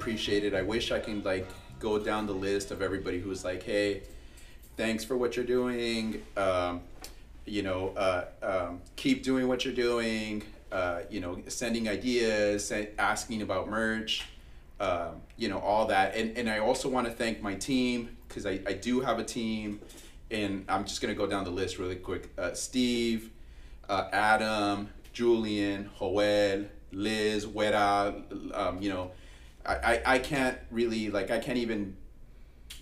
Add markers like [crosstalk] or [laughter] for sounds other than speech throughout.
appreciate it. I wish I can like go down the list of everybody who's like, hey, thanks for what you're doing. Um, you know, uh, um, keep doing what you're doing. Uh, you know, sending ideas, asking about merch, um, you know, all that. And, and I also want to thank my team because I, I do have a team. And I'm just going to go down the list really quick. Uh, Steve, uh, Adam, Julian, Joel, Liz, Wera, um, you know, I, I, I can't really, like, I can't even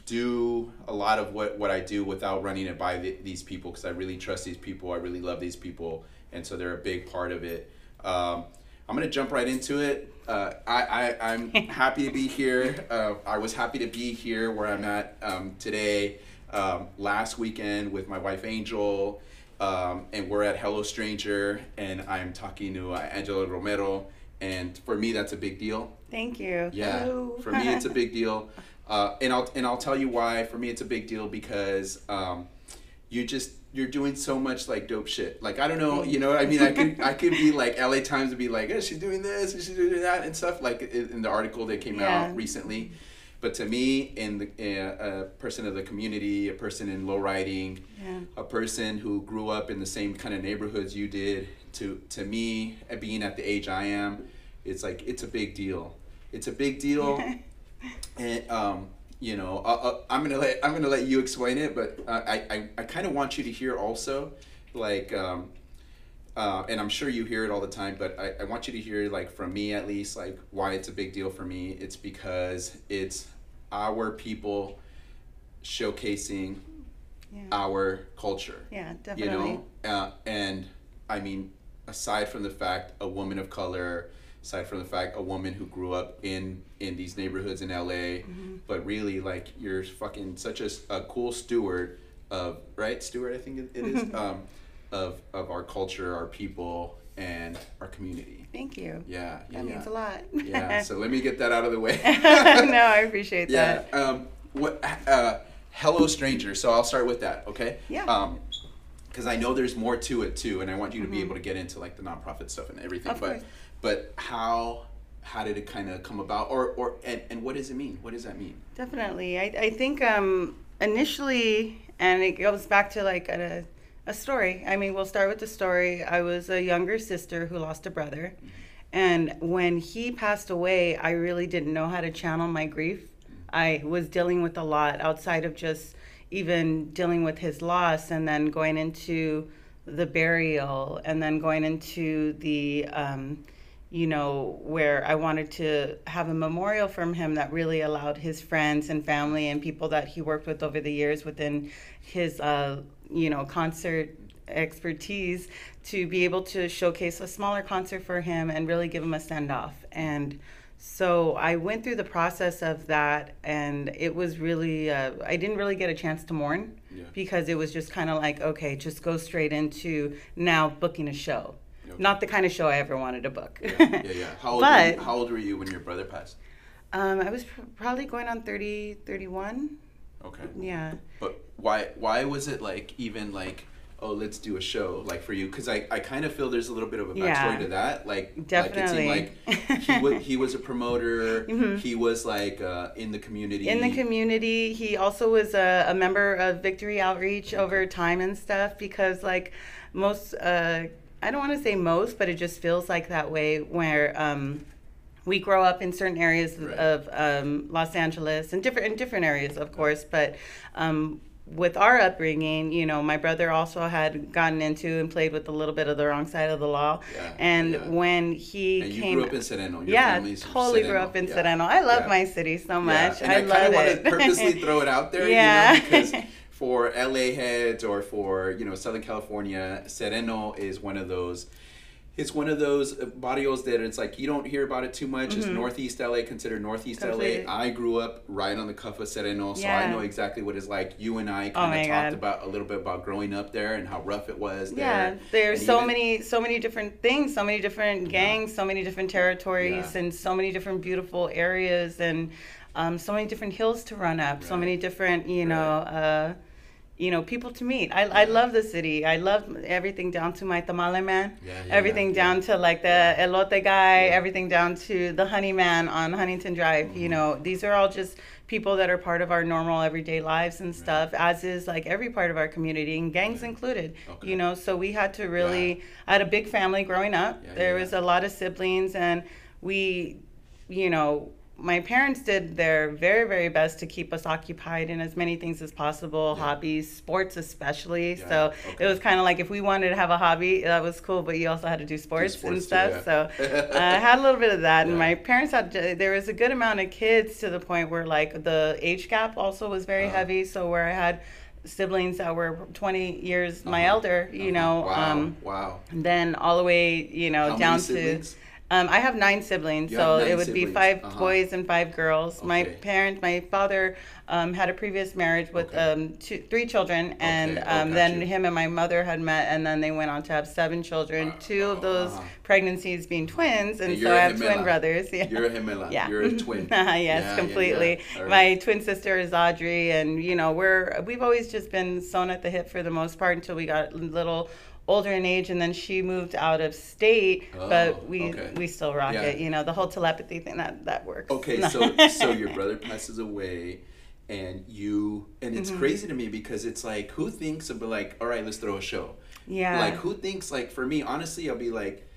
do a lot of what, what I do without running it by the, these people because I really trust these people. I really love these people. And so they're a big part of it. Um, I'm gonna jump right into it. Uh, I, I I'm [laughs] happy to be here. Uh, I was happy to be here where I'm at um, today. Um, last weekend with my wife Angel, um, and we're at Hello Stranger, and I'm talking to uh, Angela Romero, and for me that's a big deal. Thank you. Yeah, Hello. for me it's a big deal, [laughs] uh, and I'll and I'll tell you why. For me it's a big deal because um, you just you're doing so much like dope shit. Like I don't know, you know. I mean, I could I could be [laughs] like LA Times would be like, oh, she's doing this and she's doing that and stuff. Like in the article that came yeah. out recently. But to me, in the uh, a person of the community, a person in low riding, yeah. a person who grew up in the same kind of neighborhoods you did, to to me, being at the age I am, it's like it's a big deal. It's a big deal, [laughs] and um, you know, uh, I'm gonna let I'm gonna let you explain it, but uh, I I, I kind of want you to hear also, like, um, uh, and I'm sure you hear it all the time, but I, I want you to hear like from me at least like why it's a big deal for me. It's because it's our people showcasing yeah. our culture. Yeah, definitely. You know, uh, and I mean, aside from the fact a woman of color aside from the fact a woman who grew up in in these neighborhoods in LA, mm-hmm. but really like you're fucking such a, a cool steward of right steward I think it, it is [laughs] um, of of our culture, our people, and our community. Thank you. Yeah, yeah that yeah. means a lot. yeah, so let me get that out of the way. [laughs] no, I appreciate yeah, that. Yeah. Um, what? Uh, hello, stranger. So I'll start with that. Okay. Yeah. Um, because I know there's more to it too, and I want you to mm-hmm. be able to get into like the nonprofit stuff and everything. Of but course. but how how did it kind of come about? Or or and, and what does it mean? What does that mean? Definitely. I, I think um initially and it goes back to like a, a story. I mean we'll start with the story. I was a younger sister who lost a brother and when he passed away i really didn't know how to channel my grief. I was dealing with a lot outside of just even dealing with his loss and then going into the burial and then going into the um, you know, where I wanted to have a memorial from him that really allowed his friends and family and people that he worked with over the years within his, uh, you know, concert expertise to be able to showcase a smaller concert for him and really give him a send off. And so I went through the process of that, and it was really, uh, I didn't really get a chance to mourn yeah. because it was just kind of like, okay, just go straight into now booking a show. Okay. Not the kind of show I ever wanted to book. yeah, yeah, yeah. [laughs] How old, but, were you, how old were you when your brother passed? Um, I was pr- probably going on 30, 31. Okay. Yeah. But why why was it like even like oh let's do a show like for you because I, I kind of feel there's a little bit of a backstory yeah, to that like definitely like it seemed like he, was, [laughs] he was a promoter mm-hmm. he was like uh, in the community in the community he also was a, a member of victory outreach okay. over time and stuff because like most uh, I don't want to say most, but it just feels like that way where um, we grow up in certain areas right. of um, Los Angeles and different in different areas, of course. But um, with our upbringing, you know, my brother also had gotten into and played with a little bit of the wrong side of the law. Yeah, and yeah. when he and came, grew up in Sereno. Your yeah, totally grew up in yeah. Sereno. I love my city so much. And I, I love it. want to purposely [laughs] throw it out there. Yeah. You know, because [laughs] for LA heads or for you know Southern California, Sereno is one of those. It's one of those barrios that it's like you don't hear about it too much. Mm-hmm. It's Northeast LA, considered Northeast Completely. LA. I grew up right on the cuff of Sereno, so yeah. I know exactly what it's like. You and I kind of oh talked God. about a little bit about growing up there and how rough it was there. Yeah, there's so even, many, so many different things, so many different gangs, yeah. so many different territories, yeah. and so many different beautiful areas and um, so many different hills to run up, so many different, you know, Right. uh, you know, people to meet. I, I love the city. I love everything down to my tamale man. Yeah, yeah, everything yeah. down to like the elote guy. Everything down to the honey man on Huntington Drive. You Mhm. know, these are all just people that are part of our normal everyday lives and stuff. As is like every part of our community, and gangs Yeah. included. Okay. You know, so we had to really. I had a big family growing up. Yeah, there was a lot of siblings, and we, you know, my parents did their very, very best to keep us occupied in as many things as possible, Yeah. hobbies, sports especially. Yeah, So okay. it was kind of like if we wanted to have a hobby, that was cool, but you also had to do sports, and sports too, stuff. yeah. So [laughs] uh, I had a little bit of that, and my parents had. There was a good amount of kids to the point where like the age gap also was very Uh-huh. heavy. So where I had siblings that were 20 years my Uh-huh. elder, you Uh-huh. know. Wow. Um, wow. and then all the way, you know, How down to. Um, I have nine siblings, You so have nine it would be siblings. five Uh-huh. boys and five girls. My Okay. parents, my father, um, had a previous marriage with Okay. um, two, three children, and Okay. Oh, um, got then you. him and my mother had met, and then they went on to have seven children. Wow. Two of those Uh-huh. pregnancies being twins, and, And so you're I have twin brothers. [laughs] Yeah. You're a gemela. Yeah. You're a twin. [laughs] yes, Yeah, yeah, completely. yeah. All My twin sister is Audrey, and you know we're we've always just been sewn at the hip for the most part until we got little older in age, and then she moved out of state, Oh, but we okay. we still rock Yeah. it. You know the whole telepathy thing that that works. Okay, so so your brother [laughs] passes away, and you and it's Mm-hmm. crazy to me because it's like who thinks of like all right, let's throw a show. yeah, Like who thinks like for me honestly, I'll be like,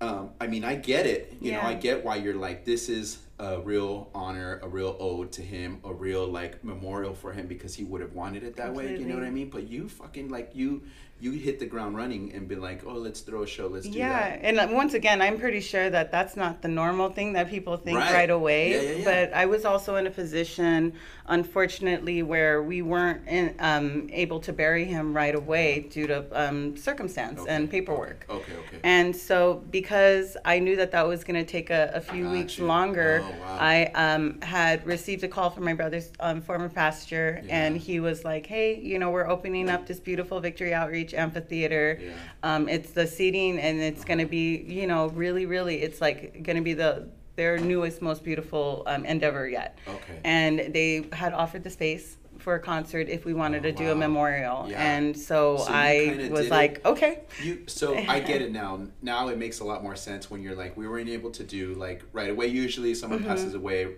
um, I mean I get it, you know I get why you're like this is a real honor, a real ode to him, a real like memorial for him because he would have wanted it that way. You know what I mean? But you fucking like you you hit the ground running and be like, oh, let's throw a show, let's do yeah, that. Yeah, and uh, once again, I'm pretty sure that that's not the normal thing that people think Right. right, away. Yeah, yeah, yeah. But I was also in a position, unfortunately, where we weren't in, um, able to bury him right away due to um, circumstance Okay, and paperwork. Okay, okay. And so, because I knew that that was going to take a, a few weeks longer, Oh, wow. I um, had received a call from my brother's um, former pastor, and he was like, "Hey, you know, we're opening up this beautiful Victory Outreach Amphitheater. Yeah. Um, it's the seating, and it's going to be, you know, really, really, it's like going to be the their newest, most beautiful um, endeavor yet. Okay. And they had offered the space." For a concert, if we wanted Oh, to do wow. a memorial, Yeah. and so, So I was did it- like, okay, You so I get it [laughs] now. Now it makes a lot more sense when you're like we weren't able to do like right away. Usually someone passes away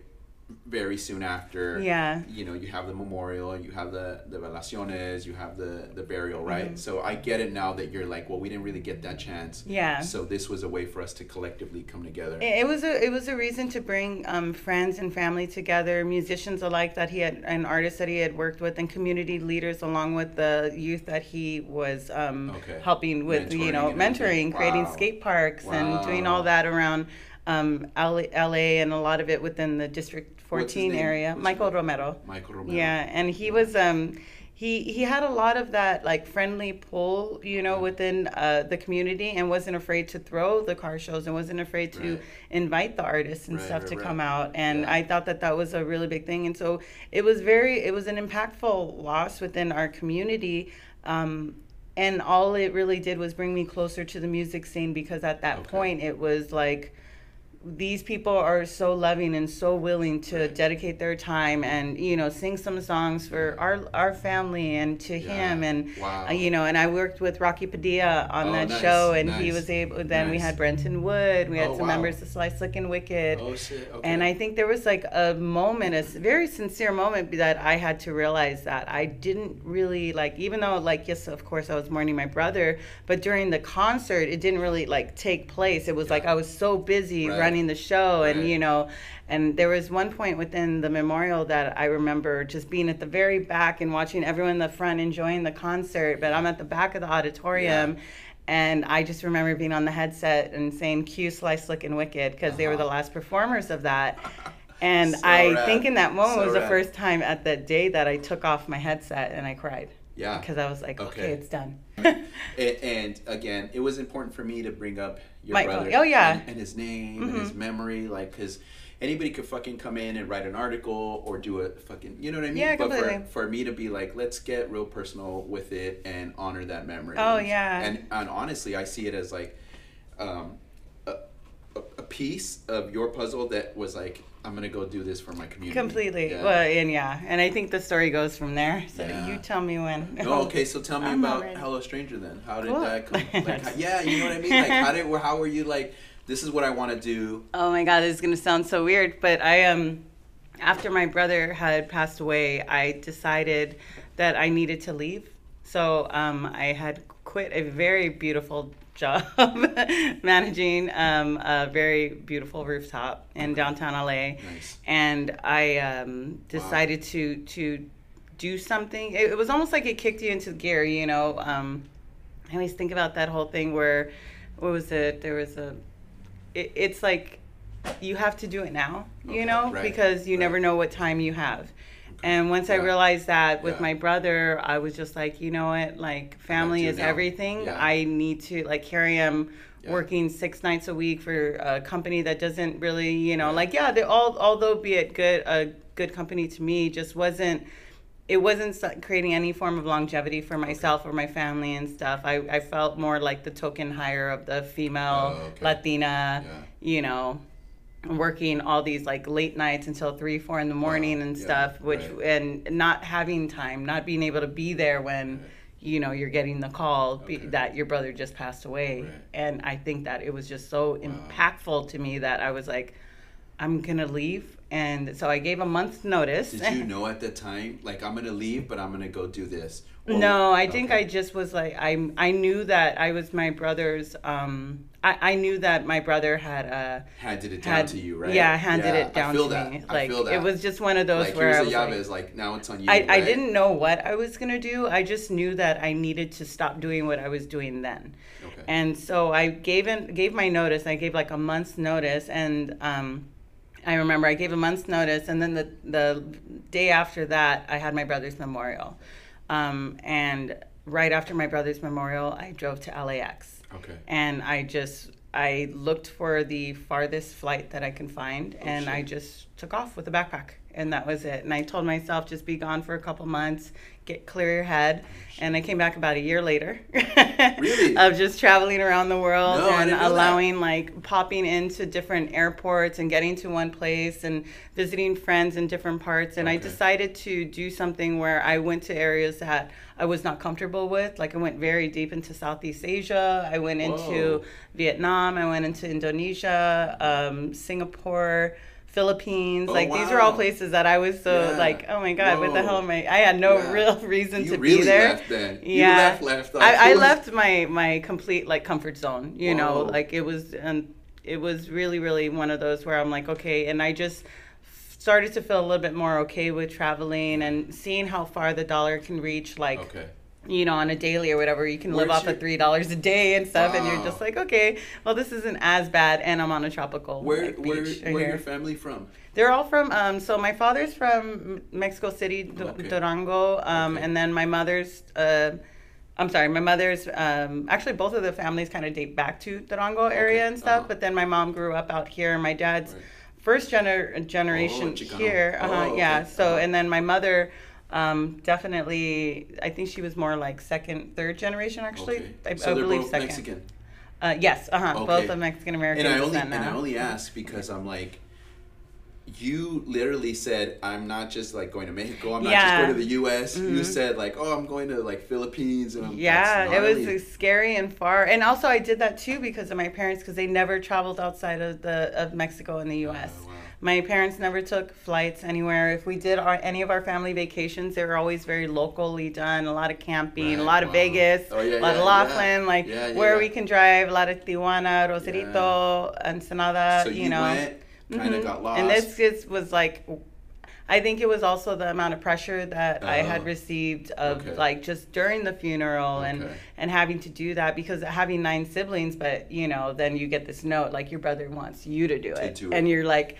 very soon after. Yeah. You know, you have the memorial, you have the the velaciones, you have the the burial, right? Mm-hmm. So I get it now that you're like, well, we didn't really get that chance. Yeah. So this was a way for us to collectively come together. It it was a it was a reason to bring um, friends and family together, musicians alike that he had, and artists that he had worked with, and community leaders along with the youth that he was um, Okay. helping with, you know, Mentoring and creating Wow. skate parks, and doing all that around um, LA, LA and a lot of it within the District 14 area. What's Michael? Romero. Michael Romero. Yeah, and he was um he he had a lot of that like friendly pull, you know, within uh, the community and wasn't afraid to throw the car shows and wasn't afraid to Right. invite the artists and Right, stuff to come out. And Yeah. I thought that that was a really big thing. And so it was very it was an impactful loss within our community. Um, and all it really did was bring me closer to the music scene because at that Okay. point it was like these people are so loving and so willing to dedicate their time and you know sing some songs for our our family and to Yeah. him and Wow. uh, you know and I worked with Rocky Padilla on Oh, that nice, show and he was able then we had Brenton Wood we had Oh, some wow. members of Sly Slick and Wicked Oh shit. Okay. and I think there was like a moment, a very sincere moment that I had to realize that I didn't really like, even though like, yes, of course I was mourning my brother, but during the concert, it didn't really like take place. It was like I was so busy Right. running the show and, Right. you know, and there was one point within the memorial that I remember just being at the very back and watching everyone in the front enjoying the concert, but I'm at the back of the auditorium. And I just remember being on the headset and saying "Cue Slick and Wicked" because they were the Uh-huh. last performers of that. [laughs] And So I rad. think in that moment So was the rad. first time at that day that I took off my headset and I cried. Yeah. Because I was like, okay, Okay. it's done. and, and [laughs] again, it was important for me to bring up your Michael. brother. Oh, yeah. and, and his name and Mm-hmm. his memory, like, because anybody could fucking come in and write an article or do a fucking, you know what I mean? Yeah, but for, completely. for me to be like, let's get real personal with it and honor that memory. Oh, And- yeah. And and honestly, I see it as like, um, piece of your puzzle that was like, I'm gonna go do this for my community. Completely. Yeah. Well, and yeah, and I think the story goes from there. So Yeah. you tell me when. No, [laughs] okay. So tell me I'm about. Hello Stranger then. How did Cool. that come? [laughs] Like, how, yeah, you know what I mean. Like, how did? How were you like? This is what I want to do. [laughs] Oh my god, this is gonna sound so weird, but I um after my brother had passed away, I decided that I needed to leave. So um I had quit a very beautiful job [laughs] managing um, a very beautiful rooftop in downtown LA. Nice. And I um, decided to to do something. It, it was almost like it kicked you into gear, you know. Um, I always think about that whole thing where, what was it? There was a, it, it's like you have to do it now, Okay, you know, right, because you right. never know what time you have. And once I realized that with Yeah. my brother, I was just like, you know what, like family is now. everything. Yeah. I need to like here I am Yeah. working six nights a week for a company that doesn't really, you know, Yeah. like yeah, they all although be it good a good company to me, just wasn't it wasn't creating any form of longevity for myself or my family and stuff. I, I felt more like the token hire of the female Oh, okay. Latina, Yeah. you know, working all these like late nights until three, four in the morning and yeah, stuff, which right. and not having time, not being able to be there when. Right. You know, you're getting the call be, that your brother just passed away, Right. and I think that it was just so impactful to me that I was like, I'm gonna leave, and so I gave a month's notice. Did you [laughs] know at the time, like, I'm gonna leave, but I'm gonna go do this? Or- No, I think I just was like I I knew that I was my brother's um I, I knew that my brother had uh handed it down had to you, right? yeah handed Yeah, it down I feel to that. me I like feel that. it was just one of those like where I was the like, like now it's on you. I, I didn't know what I was gonna do I just knew that I needed to stop doing what I was doing then Okay. and so I gave in gave my notice I gave like a month's notice and um I remember I gave a month's notice, and then the the day after that, I had my brother's memorial, um, and right after my brother's memorial, I drove to LAX, Okay. and I just I looked for the farthest flight that I can find, oh, and I just took off with a backpack, and that was it. And I told myself just be gone for a couple months, get clear your head, and I came back about a year later. [laughs] Really? of just traveling around the world No, and allowing like popping into different airports and getting to one place and visiting friends in different parts. And i decided to do something where i went to areas that i was not comfortable with. Like i went very deep into southeast asia. I went into vietnam. I went into indonesia um, singapore Philippines, Oh, like these are all places that I was so Yeah. like, oh my god, what the hell am I? I had no Yeah. real [laughs] reason You to really be there. left then. You Yeah, left, left, like, I, I left my my complete like comfort zone. You know, like it was and it was really really one of those where I'm like, okay, and I just started to feel a little bit more okay with traveling and seeing how far the dollar can reach. Like, Okay. You know, on a daily or whatever, you can live off your- of three dollars a day and stuff, and you're just like, okay, well, this isn't as bad, and I'm on a tropical Where like, where beach where here. your family from? They're all from. Um, so my father's from Mexico City, D- Okay. Durango, um, Okay. and then my mother's. Uh, I'm sorry, my mother's. Um, actually, both of the families kind of date back to Durango area Okay, and stuff. uh-huh. But then my mom grew up out here. and My dad's Right. first gener- generation Oh, here. Uh-huh, Oh, yeah. So uh-huh. and then my mother. Um, definitely, I think she was more like second, third generation. Actually, Okay. I, so I they're believe both second. Mexican. Uh, yes, uh huh. Okay. Both of Mexican American And I only descent and I only ask because I'm like, you literally said I'm not just like going to Mexico. I'm not Yeah. just going to the U.S. You Mhm. said like, oh, I'm going to like Philippines and I'm Yeah, it was gnarly. uh, scary and far. And also, I did that too because of my parents, because they never traveled outside of the of Mexico and the U.S. Oh, wow. My parents never took flights anywhere. If we did our, any of our family vacations, they were always very locally done. A lot of camping, a Right, lot of. Vegas, Oh, yeah, a lot yeah, of Laughlin, yeah. like where we can drive. A lot of Tijuana, Rosarito, Ensenada. so you, you know, went, kind of Mhm. got lost. And this just was like, I think it was also the amount of pressure that I had Oh. received of Okay. like just during the funeral and Okay. and having to do that because having nine siblings, but you know, then you get this note like your brother wants you to do To it, do and it. you're like,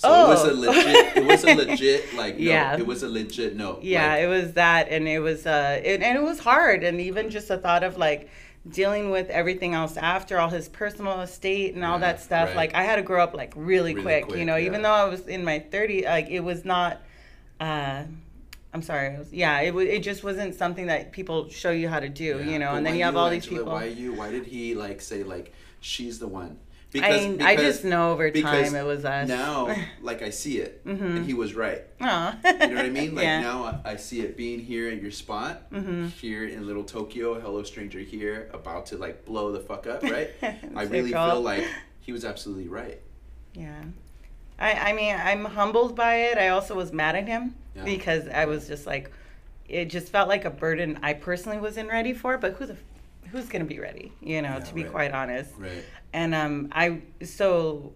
so it was a Oh. legit. It was a [laughs] legit like no. Yeah. It was a legit no. yeah, Like, it was that, and it was uh, it, and it was hard, and even just the thought of like dealing with everything else after all his personal estate and all Yeah, that stuff right. like i had to grow up like really, Really quick, quick, you know yeah. even though i was in my 30s like it was not uh i'm sorry it was, yeah it, wa- it just wasn't something that people show you how to do yeah. you know But and then you have all these people Why you? Why did he like say like she's the one? I, I just know over time it was us. Now, [laughs] like I see it, mm-hmm. and he was right. You know what I mean? [laughs] Like yeah. now I see it being here at your spot, mm-hmm. here in little Tokyo, hello stranger here, about to like blow the fuck up, right? [laughs] I really cool. feel like he was absolutely right. Yeah. I, I mean, I'm humbled by it. I also was mad at him Yeah. because I was just like, it just felt like a burden I personally wasn't ready for. But who the, who's gonna be ready? You know, Yeah, to be right. quite honest. Right. And um, I so,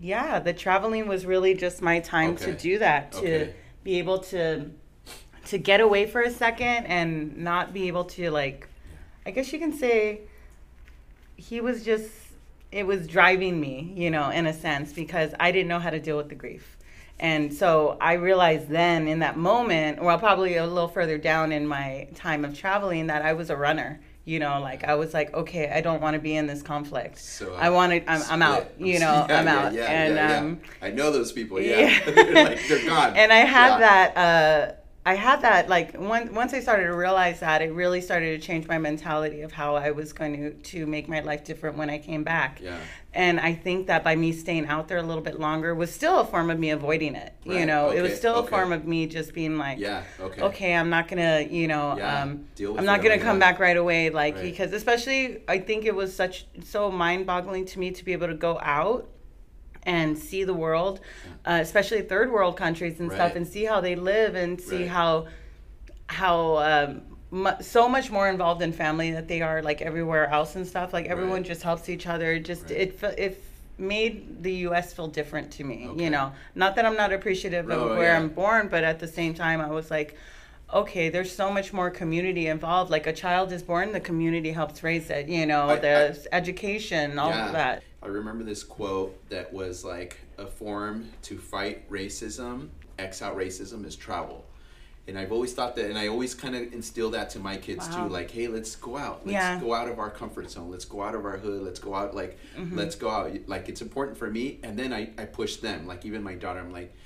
yeah, the traveling was really just my time to do that to Okay. be able to to get away for a second and not be able to like, I guess you can say, he was just it was driving me, you know, in a sense because I didn't know how to deal with the grief. And so I realized then in that moment, well, probably a little further down in my time of traveling, that I was a runner. You know, like I was like, okay, I don't want to be in this conflict. So I want to. I'm, I'm out. You know, [laughs] Yeah, I'm out. Yeah, and yeah, yeah. um, I know those people. yeah. They're [laughs] like they're gone. and I had that. Uh, I had that. Like once once I started to realize that, it really started to change my mentality of how I was going to to make my life different when I came back. Yeah. And I think that by me staying out there a little bit longer was still a form of me avoiding it. You Right, know, it was okay, still a form of me just being like, Yeah. Okay. okay, I'm not gonna, you know, Yeah, um, I'm not gonna come back right away, like Right. because especially I think it was such so mind-boggling to me to be able to go out and see the world, uh, especially third world countries and stuff, and see how they live and see Right. how how um, mu- so much more involved in family that they are like everywhere else and stuff. Like everyone Right. just helps each other. Just Right. it it made the U.S. feel different to me. Okay. You know, not that I'm not appreciative Oh, of where yeah. I'm born, but at the same time, I was like. Okay, there's so much more community involved. Like a child is born, the community helps raise it. You know, I- I- there's education, all of that. I remember this quote that was like a form to fight racism, X out racism is travel. And I've always thought that, and I always kind of instill that to my kids Wow. too. Like, hey, let's go out. Let's Yeah. go out of our comfort zone. Let's go out of our hood. Let's go out. Like, Mm-hmm. let's go out. Like, it's important for me. And then I, I push them. Like, even my daughter, I'm like, "Wh-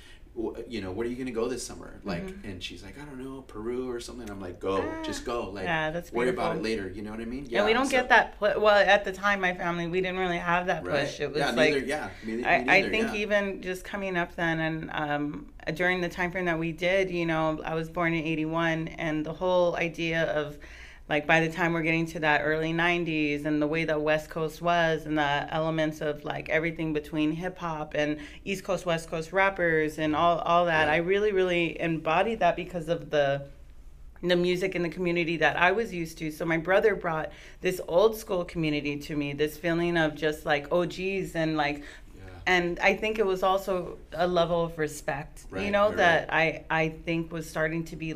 you know, where are you gonna go this summer? Like, and she's like, I don't know, Peru or something. I'm like, go, Mm-hmm. Ah. just go. Like, Yeah, that's worry about it later. You know what I mean? Yeah. and we don't so- get that. Pu- well, at the time, my family, we didn't really have that Right. push. It was yeah, like neither, yeah, me, me I, I think yeah. even just coming up then and um, during the time frame that we did, you know, I was born in 81 and the whole idea of like by the time we're getting to that early 90s and the way that West Coast was and the elements of like everything between hip hop and East Coast, West Coast rappers and all, all that, Yeah. I really, really embodied that because of the the music and the community that I was used to. So my brother brought this old school community to me, this feeling of just like oh, OGs and like Yeah. and I think it was also a level of respect, you know, right, that I I think was starting to be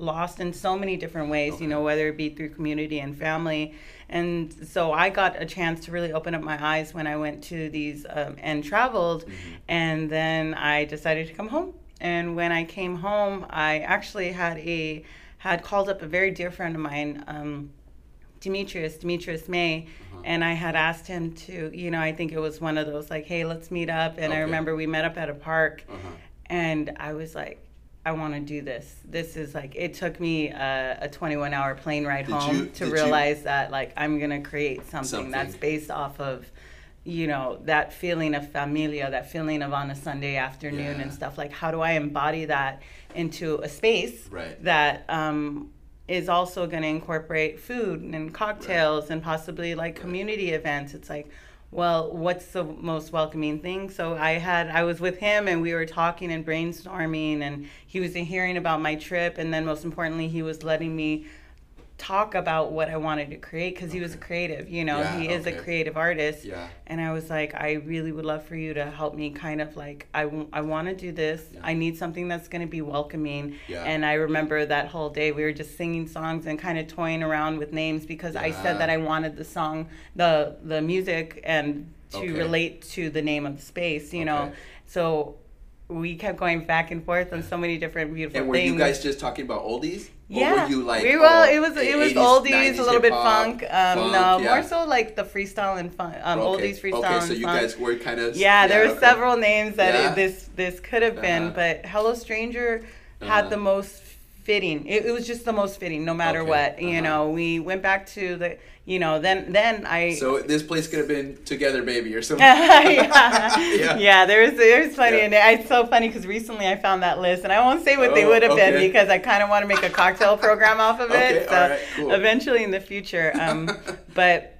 lost in so many different ways, Okay. you know, whether it be through community and family. And so I got a chance to really open up my eyes when I went to these um, and traveled, Mm-hmm. and then I decided to come home. And when I came home, I actually had a had called up a very dear friend of mine. Um, Demetrius, Demetrius May, Uh-huh. and I had asked him to, you know, I think it was one of those like, hey, let's meet up. And I remember we met up at a park, Uh-huh. and I was like, I want to do this. This is like, it took me a, a 21 hour plane ride Did home you- to did you- realize that like I'm gonna create something, Something. that's based off of, you know, that feeling of familia, that feeling of on a Sunday afternoon Yeah. and stuff. Like, how do I embody that into a space Right. that um, is also going to incorporate food and cocktails and possibly like community events. It's like, well, what's the most welcoming thing? So I had, I was with him and we were talking and brainstorming, and he was hearing about my trip, and then most importantly, he was letting me talk about what I wanted to create because he was a creative, you know, Yeah, he is a creative artist. Yeah. And I was like, I really would love for you to help me kind of like, I, w- I want to do this. Yeah. I need something that's going to be welcoming. Yeah. And I remember that whole day we were just singing songs and kind of toying around with names because I said that I wanted the song, the, the music and to Okay. relate to the name of the space, you know? So we kept going back and forth on so many different beautiful And were things. you guys just talking about oldies? Yeah, were you like we well, oh, it was it was 80s, oldies, 90s a little bit funk. Um, funk, no, yeah. more so like the freestyle and funk. Um, okay. oldies freestyle Okay, so you funk. guys were kind of Yeah, there were okay. several names that Yeah. it, this this could have been, Uh-huh. but Hello Stranger Uh-huh. had the most fitting. It, it was just the most fitting, no matter Okay, what. You uh-huh. know, we went back to the, you know, then then I. So this place could have been Together Baby or something. [laughs] yeah. Yeah. yeah, there's there's funny, Yeah. and it's so funny because recently I found that list, and I won't say what they Oh, would have been okay. because I kind of want to make a cocktail program off of Okay, it. So right, cool. eventually in the future, um, [laughs] but.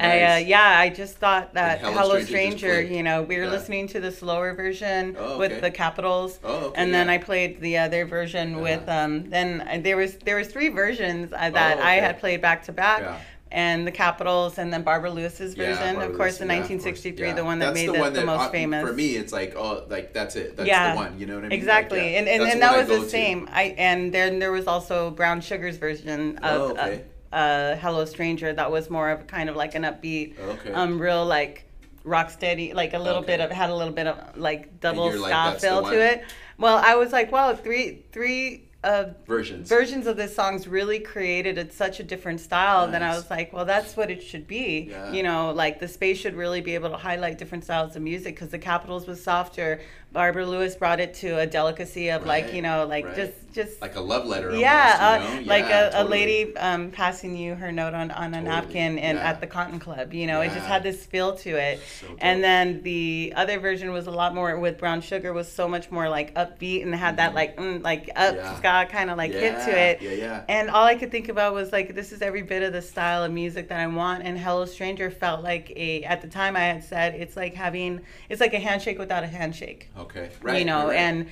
I, uh, yeah, I just thought that Hello Hello, Stranger Stranger, you know, we were Yeah. listening to the slower version Oh, okay. with the Capitols, Oh, okay, and then. I played the other version Uh-huh. with um. Then there was there was three versions uh, that Oh, I had played back to back, and the Capitols, and then Barbara Lewis's Yeah, version, Barbara of course, Lewis, the yeah, course, 1963, yeah. the one that That's made the, the, that, most uh, famous. For me, it's like, oh, like that's it. That's yeah, the one. You know what I mean? Like, Exactly, yeah, and and, and that was the to. same. I and then there was also Brown Sugar's version of Oh, okay. Uh, Hello Stranger that was more of kind of like an upbeat, Okay. um, real like rock steady, like a little Okay. bit of had a little bit of like double you're like, style "That's the feel to it. Well, I was like, wow, three three uh, Versions. versions of this songs really created such a different style then i was like well that's what it should be Yeah. you know like the space should really be able to highlight different styles of music because the Capitols was softer barbara lewis brought it to a delicacy of like you know like right. just just like a love letter. yeah, almost, uh, you know? like Yeah, a, totally. a lady um, passing you her note on, on a Totally, napkin and yeah. at the Cotton Club. You know, it just had this feel to it. So and then the other version was a lot more with Brown Sugar was so much more like upbeat and had that like mm, like up Yeah. ska kind of like hit to it. yeah, yeah. And all I could think about was like this is every bit of the style of music that I want. And Hello Stranger felt like a at the time I had said it's like having it's like a handshake without a handshake Okay. Right. you know right, and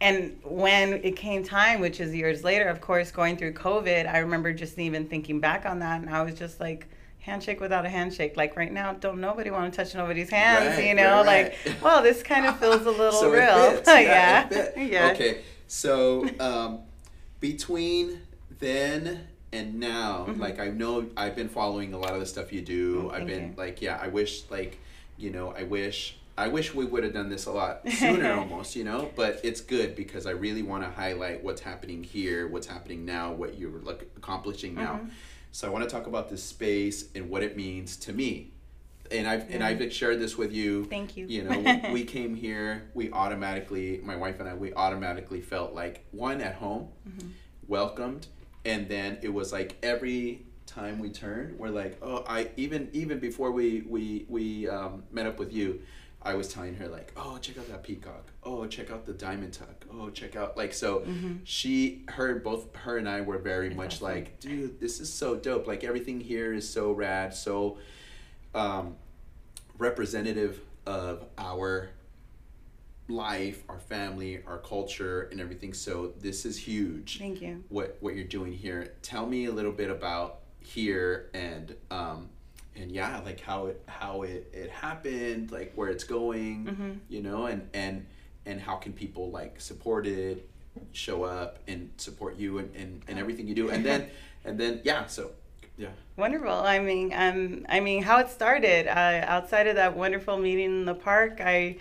and when it came time which is years later of course going through covid i remember just even thinking back on that and i was just like handshake without a handshake like right now don't nobody want to touch nobody's hands Right, you know right, right. like [laughs] well this kind of feels a little [laughs] so real [laughs] It fits. yeah fit. yeah Okay. So um, between then and now, Mm-hmm. like I know I've been following a lot of the stuff you do. Oh, I've been you. like, yeah, I wish like, you know, I wish. I wish we would have done this a lot [laughs] sooner, almost, you know. But it's good because I really want to highlight what's happening here, what's happening now, what you're like accomplishing now. Mm-hmm. So I want to talk about this space and what it means to me. And I've and I've shared this with you. Thank you. You know, [laughs] we, we came here. We automatically, my wife and I, we automatically felt like one at home, Mm-hmm. welcomed, and then it was like every time we turned, we're like, oh, I even even before we we we um, met up with you. I was telling her like, oh, check out that peacock. Oh, check out the diamond tuck. Oh, check out like so. Mm-hmm. She, her, both her and I were very much like, dude, this is so dope. Like everything here is so rad, so um, representative of our life, our family, our culture, and everything. So this is huge. thank you What what you're doing here? Tell me a little bit about here and um, and yeah, like how it how it, it happened, like where it's going, Mm-hmm. you know, and and and how can people like support it, show up and support you and, and, and everything you do, and then [laughs] and then yeah, so yeah. Wonderful. I mean, um, I mean, how it started. Uh, outside of that wonderful meeting in the park, I,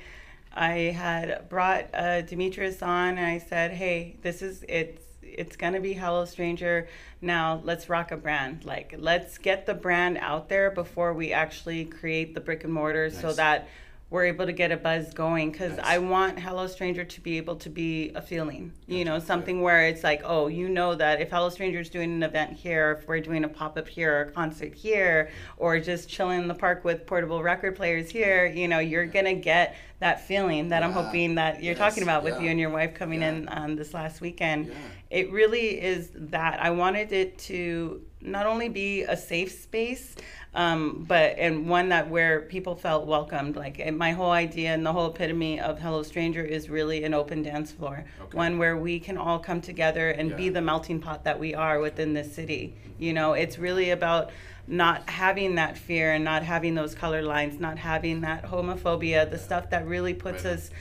I had brought uh, Demetrius on, and I said, "Hey, this is it's it's gonna be Hello Stranger. Now let's rock a brand. Like, let's get the brand out there before we actually create the brick and mortar, so that." We're able to get a buzz going because Nice. I want Hello Stranger to be able to be a feeling, you know, something where it's like, oh, you know that if Hello Stranger is doing an event here, if we're doing a pop up here, or a concert here, or just chilling in the park with portable record players here, you know, you're gonna get that feeling that I'm hoping that you're Yes. talking about with Yeah. you and your wife coming Yeah. in um, this last weekend. Yeah. It really is that I wanted it to not only be a safe space, um, but and one that where people felt welcomed. Like my whole idea and the whole epitome of Hello Stranger is really an open dance floor, Okay. one where we can all come together and be the melting pot that we are within this city. You know, it's really about not having that fear and not having those color lines, not having that homophobia, the stuff that really puts Right us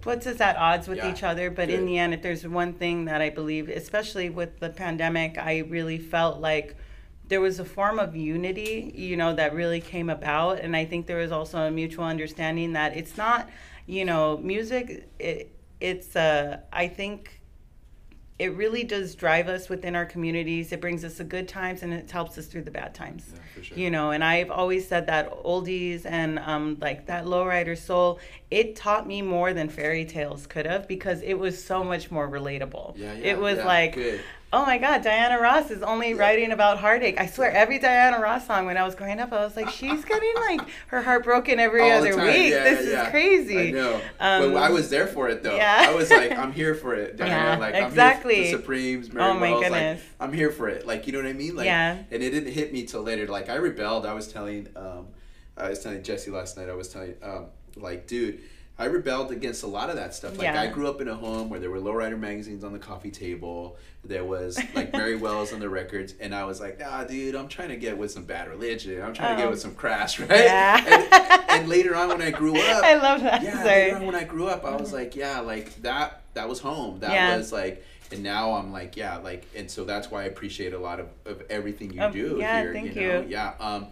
puts us at odds with Yeah. each other. But in the end, if there's one thing that I believe, especially with the pandemic, I really felt like there was a form of unity, you know, that really came about. And I think there was also a mutual understanding that it's not, you know, music, it, it's, uh, I think it really does drive us within our communities. It brings us the good times and it helps us through the bad times. Yeah, sure. You know, and I've always said that oldies and um, like that lowrider soul, it taught me more than fairy tales could have because it was so much more relatable. Yeah, yeah, it was yeah, like, good. Oh my God, Diana Ross is only writing about heartache. I swear, every Diana Ross song when I was growing up, I was like, she's getting like [laughs] her heart broken every All other week. Yeah, this yeah. is crazy. I know. Um, but I was there for it though. yeah. I was like, I'm here for it. [laughs] Diana. Yeah, like exactly. I'm here for the Supremes, Mary Oh, my Wells, goodness. Like, I'm here for it. Like you know what I mean? Like Yeah. and it didn't hit me till later. Like I rebelled. I was telling um I was telling Jesse last night, I was telling um like, dude, I rebelled against a lot of that stuff. Like Yeah. I grew up in a home where there were lowrider magazines on the coffee table. There was like Mary [laughs] Wells on the records, and I was like, nah, dude, I'm trying to get with some bad religion. I'm trying to Oh. get with some crash, [laughs] right? Yeah. and, and [laughs] later on when I grew up, I love that. yeah, Sorry. later on when I grew up, I was like, yeah, like that. That was home. That Yeah. was like, and now I'm like, yeah, like, and so that's why I appreciate a lot of, of everything you Um, do yeah, here. thank you. Know? you. Yeah. Um,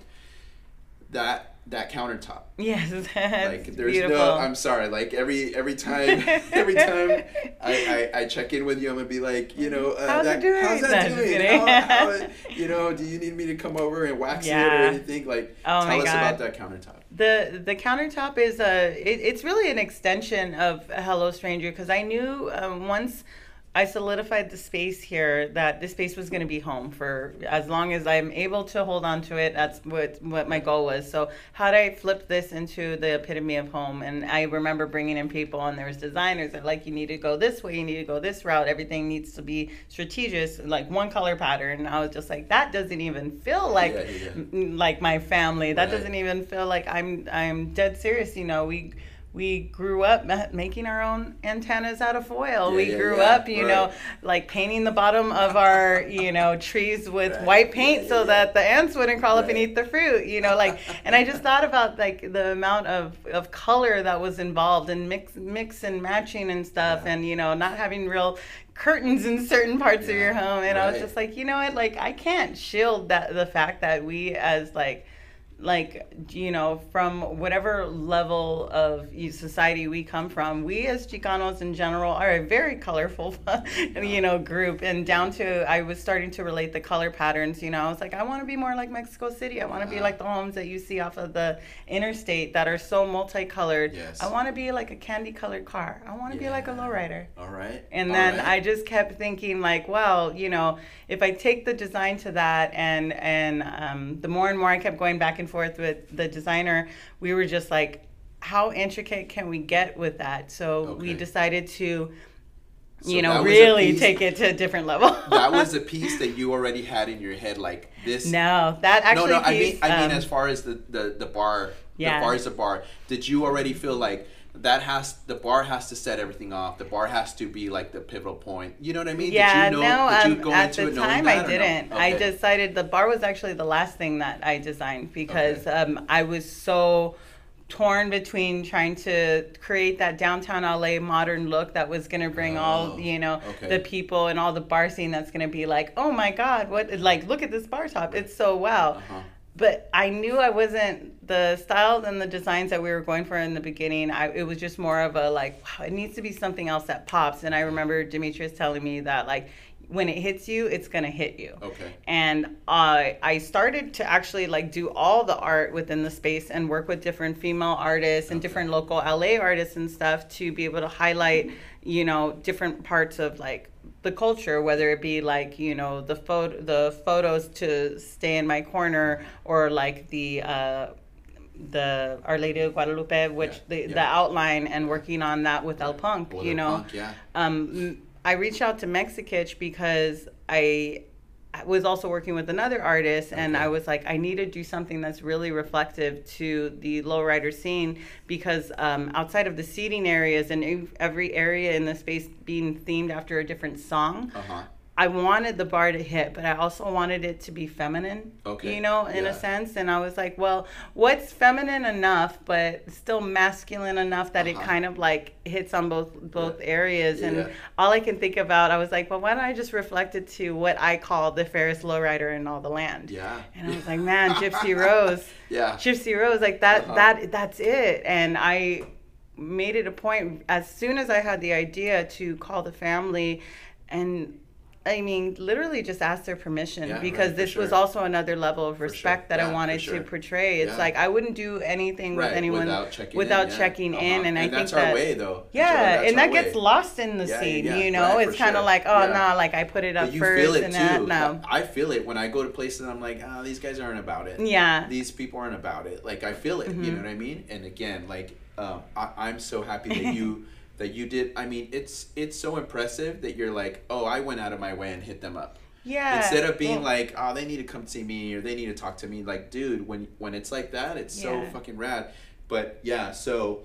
that that countertop. Yes, [laughs] Like there's beautiful. no. I'm sorry. Like every every time [laughs] every time I, I, I check in with you, I'm gonna be like, you know, uh, How's that, it doing? how's No, that just doing? How, how, [laughs] you know, do you need me to come over and wax it or anything? Like, Oh tell us God. about that countertop. The the countertop is a it, it's really an extension of Hello Stranger because I knew um, once I solidified the space here that this space was going to be home for as long as I'm able to hold on to it. That's what what my goal was. So how did I flip this into the epitome of home? And I remember bringing in people and there was designers that like you need to go this way, you need to go this route. Everything needs to be strategic, like one color pattern. And I was just like that doesn't even feel like Yeah, yeah. like my family. That Right. doesn't even feel like I'm I'm dead serious. You know, we we grew up making our own antennas out of foil. Yeah, we yeah, grew yeah, up, you know, like painting the bottom of our you know trees [laughs] with Right. white paint so that the ants wouldn't crawl up and eat the fruit. You know, like and I just thought about like the amount of of color that was involved and mix mix and matching and stuff, and you know, not having real curtains in certain parts of your home. And i was just like you know what? Like i can't shield that the fact that we as like like you know from whatever level of society we come from we as chicanos in general are a very colorful [laughs] you know group. And down to i was starting to relate the color patterns you know. I was like i want to be more like mexico city. I want to be like the homes that you see off of the interstate that are so multicolored. Yes. i want to be like a candy colored car. I want to be like a lowrider. All right. and then right. I just kept thinking like, well, you know, if I take the design to that, and and um, the more and more I kept going back and forth with the designer, we were just like, how intricate can we get with that? So we decided to, So you know, really piece- take it to a different level. [laughs] that was a [laughs] piece that you already had in your head, like this. no, that actually. no, no. I mean, piece, I mean, um, as far as the the the bar, Yeah. the bar is a bar. Did you already feel like that has the bar has to set everything off? The bar has to be like the pivotal point. You know what I mean? Yeah, did you know, no. did you Um, go at into the it time, I didn't. I Okay. decided the bar was actually the last thing that I designed because um, I was so torn between trying to create that downtown LA modern look that was going to bring all Oh, you know okay. the people and all the bar scene that's going to be like, oh my god, what like look at this bar top, it's so wow. Uh-huh. But I knew I wasn't the styles and the designs that we were going for in the beginning. I, it was just more of a like, wow, it needs to be something else that pops. And I remember Demetrius telling me that like, when it hits you, it's gonna hit you. Okay. And I I started to actually like do all the art within the space and work with different female artists and Okay. different local LA artists and stuff to be able to highlight, you know, different parts of like the culture, whether it be like you know the photo the photos to stay in my corner or like the. Uh, the Our Lady of Guadalupe, which Yeah, the, yeah. the outline and working on that with El Punk, you know, punk, yeah. um, I reached out to Mexikitch because I was also working with another artist, and Okay. I was like, I need to do something that's really reflective to the lowrider scene because um, outside of the seating areas and every area in the space being themed after a different song, Uh huh. I wanted the bar to hit, but I also wanted it to be feminine. Okay, You know, in yeah. a sense. And I was like, well, what's feminine enough, but still masculine enough that it Uh-huh. kind of like hits on both both areas. And Yeah. all I can think about, I was like, well, why don't I just reflect it to what I call the fairest lowrider in all the land? Yeah. And I was like, man, Gypsy [laughs] Rose. Yeah. Gypsy Rose, like that, Uh-huh. that, that's it. And I made it a point as soon as I had the idea to call the family and I mean, literally just ask their permission Yeah, because right, this was also another level of For sure. respect that Yeah, I wanted sure. to portray. It's Yeah. like I wouldn't do anything with anyone without checking without in, checking in, Uh-huh. and I think that's that way though. yeah, and that our gets lost in the scene. you know, right, it's kind of sure. like oh Yeah. nah, like I put it up you first feel it and too. that no. I feel it when I go to places and I'm like, ah, these guys aren't about it. Yeah. These people aren't about it. Like I feel it. Mm-hmm. You know what I mean? And again, like um, I, I'm so happy that [laughs] you that you did. I mean, it's it's so impressive that you're like, oh, I went out of my way and hit them up. Yeah. Instead of being like, oh, they need to come see me or they need to talk to me. Like, dude, when when it's like that, it's so fucking rad. But yeah, so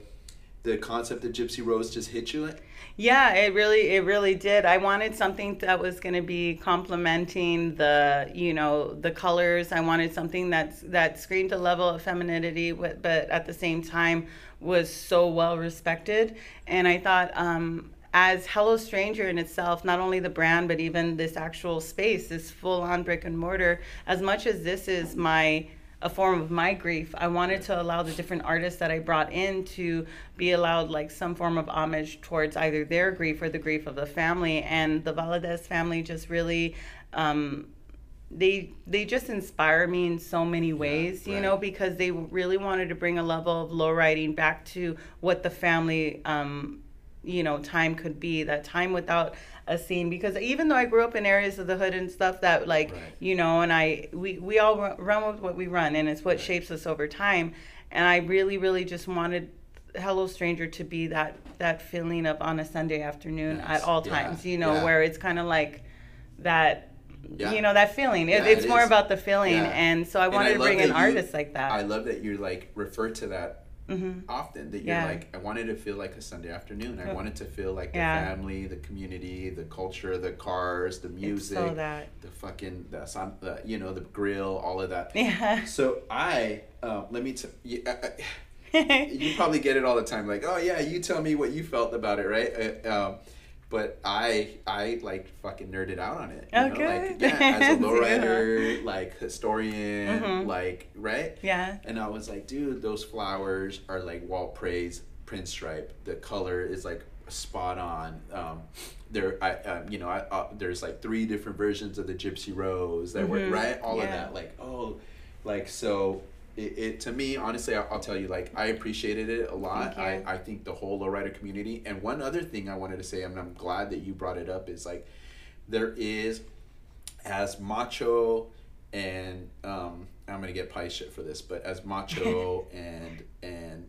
the concept of Gypsy Rose just hit you. Yeah, it really it really did. I wanted something that was going to be complementing the, you know, the colors. I wanted something that's that screamed a level of femininity but, but at the same time was so well respected. And I thought um as Hello Stranger in itself, not only the brand but even this actual space, this full on brick and mortar, as much as this is my a form of my grief. I wanted to allow the different artists that I brought in to be allowed like some form of homage towards either their grief or the grief of the family. And the Valadez family just really um, they they just inspire me in so many ways, you right. know, because they really wanted to bring a level of low riding back to what the family um, you know time could be that time without a scene because even though i grew up in areas of the hood and stuff that like Right. you know and i we, we all run with what we run and it's what shapes us over time and i really really just wanted hello stranger to be that that feeling of on a sunday afternoon Nice. at all Yeah. times you know Yeah. where it's kind of like that Yeah. you know that feeling it, Yeah, it's it more is. about the feeling Yeah. and so i wanted to bring an you- artist like that I love that you like refer to that Mhm. often. That you're like, I wanted to feel like a Sunday afternoon. I wanted to feel like the family, the community, the culture, the cars, the music, so that the fucking the, the you know the grill, all of that. yeah [laughs] So I uh, let me t- you, uh, uh, [laughs] you probably get it all the time. Like, oh yeah, you tell me what you felt about it, right? Uh, um, but I I like fucking nerded out on it. You Oh, know? good. Like yeah, as a [laughs] Yeah. lowrider, like historian, Mhm. like right. yeah And I was like, dude, those flowers are like Walt Prey's print stripe. The color is like spot on. Um, there, I, um, you know, I, uh, there's like three different versions of the Gypsy Rose that were Mhm. right. All of that, like, oh, like so. It, it to me, honestly, I'll, I'll tell you, like, I appreciated it a lot. I. I think the whole lowrider community. And one other thing I wanted to say, and I'm glad that you brought it up, is like, there is as macho and um, I'm gonna get pie shit for this, but as macho [laughs] and and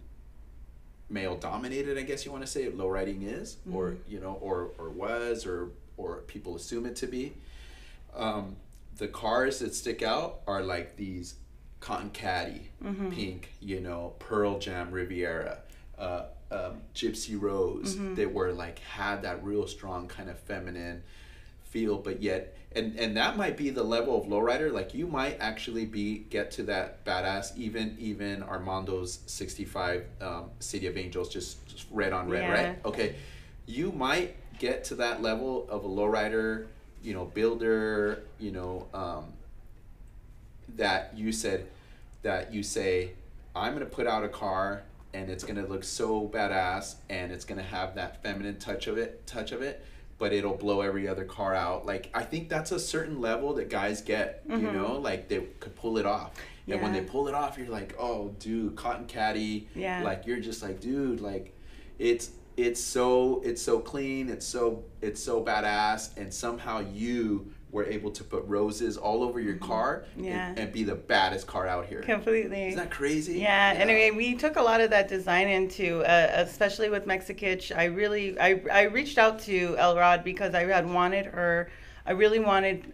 male dominated, I guess you want to say low riding is, or Mm-hmm. you know, or or was, or or people assume it to be. Um, the cars that stick out are like these cotton caddy, Mm-hmm. pink, you know, pearl jam Riviera. Uh, um, Gypsy Rose Mm-hmm. that were like had that real strong kind of feminine feel but yet and and that might be the level of lowrider like you might actually be get to that badass even even armando's 65 um, city of angels just, just red on red Yeah. right okay you might get to that level of a lowrider you know builder you know um, that you said that you say i'm going to put out a car and it's going to look so badass and it's going to have that feminine touch of it touch of it but it'll blow every other car out. Like i think that's a certain level that guys get you know? Like they could pull it off. And when they Mm-hmm. Pull it off you're like oh dude cotton caddy Yeah. like you're just like dude like it's it's so it's so clean it's so it's so badass and somehow you were able to put roses all over your car and- Mm-hmm. Yeah. and, be the baddest car out here completely isn't that crazy Yeah, anyway, we took a lot of that design into, uh, especially with Mexicitch. I really, I, I reached out to Elrod because I had wanted her, I really wanted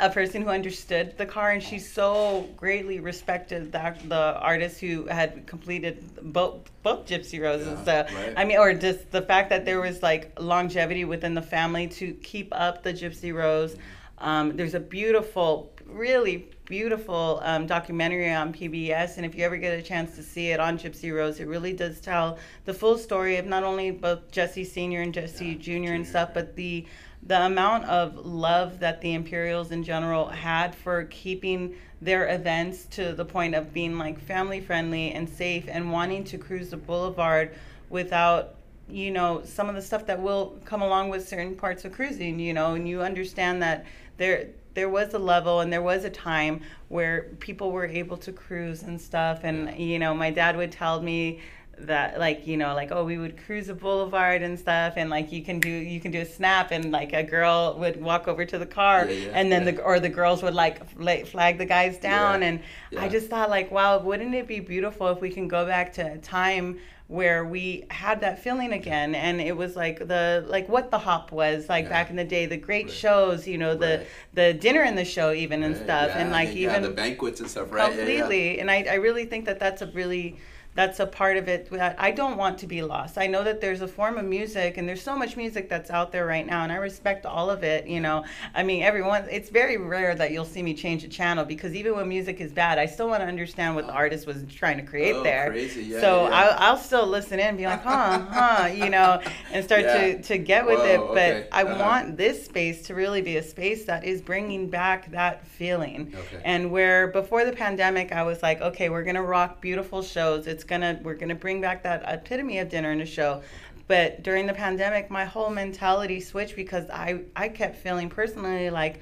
a person who understood the car, and she so greatly respected the, the artist who had completed both both Gypsy Roses. Yeah, so, right. I mean, or just the fact that there was like longevity within the family to keep up the Gypsy Rose. Um, there's a beautiful, really beautiful um, documentary on PBS, and if you ever get a chance to see it on Gypsy Rose, it really does tell the full story of not only both Jesse Senior and Jesse Yeah, Junior and stuff, but the the amount of love that the Imperials in general had for keeping their events to the point of being like family friendly and safe and wanting to cruise the boulevard without you know some of the stuff that will come along with certain parts of cruising you know? And you understand that there there was a level and there was a time where people were able to cruise and stuff. And you know my dad would tell me that like you know like oh we would cruise a boulevard and stuff and like you can do you can do a snap and like a girl would walk over to the car Yeah, yeah, and then yeah. the or the girls would like flag the guys down and i just thought like wow wouldn't it be beautiful if we can go back to a time where we had that feeling again and it was like the like what the hop was like Yeah. back in the day the great Right. shows you know the Right. the dinner in the show even and Right, stuff yeah, and like yeah, even the banquets and stuff, right? Completely and I, I really think that that's a really that's a part of it that i don't want to be lost i know that there's a form of music and there's so much music that's out there right now and i respect all of it you know i mean everyone it's very rare that you'll see me change a channel because even when music is bad i still want to understand what the artist was trying to create Oh, there crazy. Yeah, so yeah, yeah. I'll, I'll still listen in and be like huh huh you know and start Yeah. to, to get with Whoa, it but okay. i Uh-huh. want this space to really be a space that is bringing back that feeling Okay. and where before the pandemic i was like okay we're gonna rock beautiful shows it's gonna we're gonna bring back that epitome of dinner and a show but during the pandemic my whole mentality switched because i i kept feeling personally like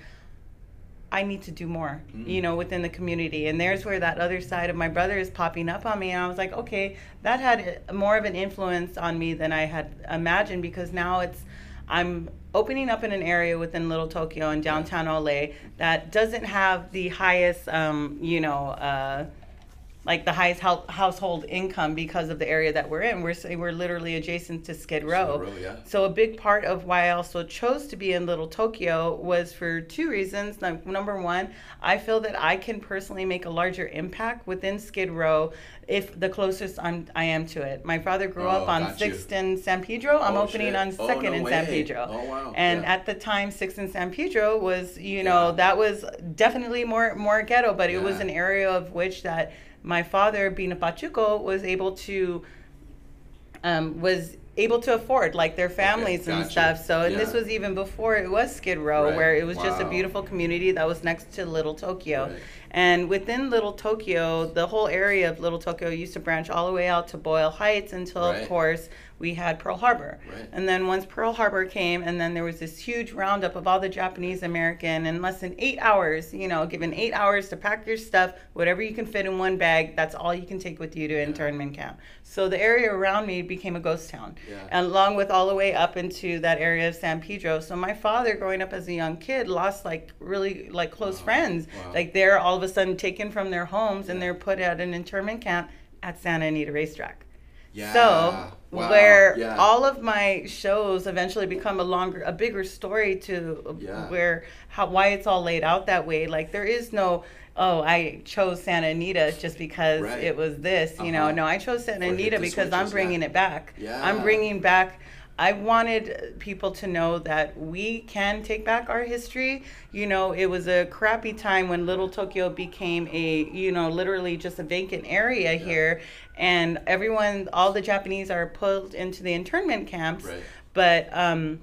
I need to do more, you know, within the community. And there's where that other side of my brother is popping up on me. And I was like, okay, that had more of an influence on me than I had imagined because now it's, I'm opening up in an area within Little Tokyo in downtown LA that doesn't have the highest, um, you know, uh, like the highest hou- household income because of the area that we're in. We're we're literally adjacent to Skid Row. Row, yeah. So a big part of why I also chose to be in Little Tokyo was for two reasons. Number one, I feel that I can personally make a larger impact within Skid Row if the closest I'm, I am to it. My father grew Oh, up on. Sixth and San Pedro. I'm Oh, opening shit. on Oh, Second no and San. Pedro. Oh, wow. And Yeah. at the time, Sixth and San Pedro was, you know, Yeah. that was definitely more more ghetto, but it was an area of which that my father, being a Pachuco, was able to um, was able to afford like their families and gotcha. stuff. So and this was even before it was Skid Row, Right. where it was just a beautiful community that was next to Little Tokyo. Right. And within Little Tokyo, the whole area of Little Tokyo used to branch all the way out to Boyle Heights until, Right. of course, we had Pearl Harbor. Right. And then once Pearl Harbor came, and then there was this huge roundup of all the Japanese American in less than eight hours, you know, given eight hours to pack your stuff, whatever you can fit in one bag, that's all you can take with you to internment camp. So the area around me became a ghost town, Yeah. and along with all the way up into that area of San Pedro. So my father, growing up as a young kid, lost like really like close Wow. friends. Wow. Like they're all of a sudden taken from their homes and they're put at an internment camp at Santa Anita Racetrack. Yeah. So Wow. where Yeah. all of my shows eventually become a longer, a bigger story to Yeah. where how why it's all laid out that way. Like there is no. Oh, I chose Santa Anita just because Right. it was this, you know. Uh-huh. No, I chose Santa Anita because I'm bringing it back. Yeah. I'm bringing back. I wanted people to know that we can take back our history. You know, it was a crappy time when Little Tokyo became a, you know, literally just a vacant area here. And everyone, all the Japanese are pulled into the internment camps. Right. But, um,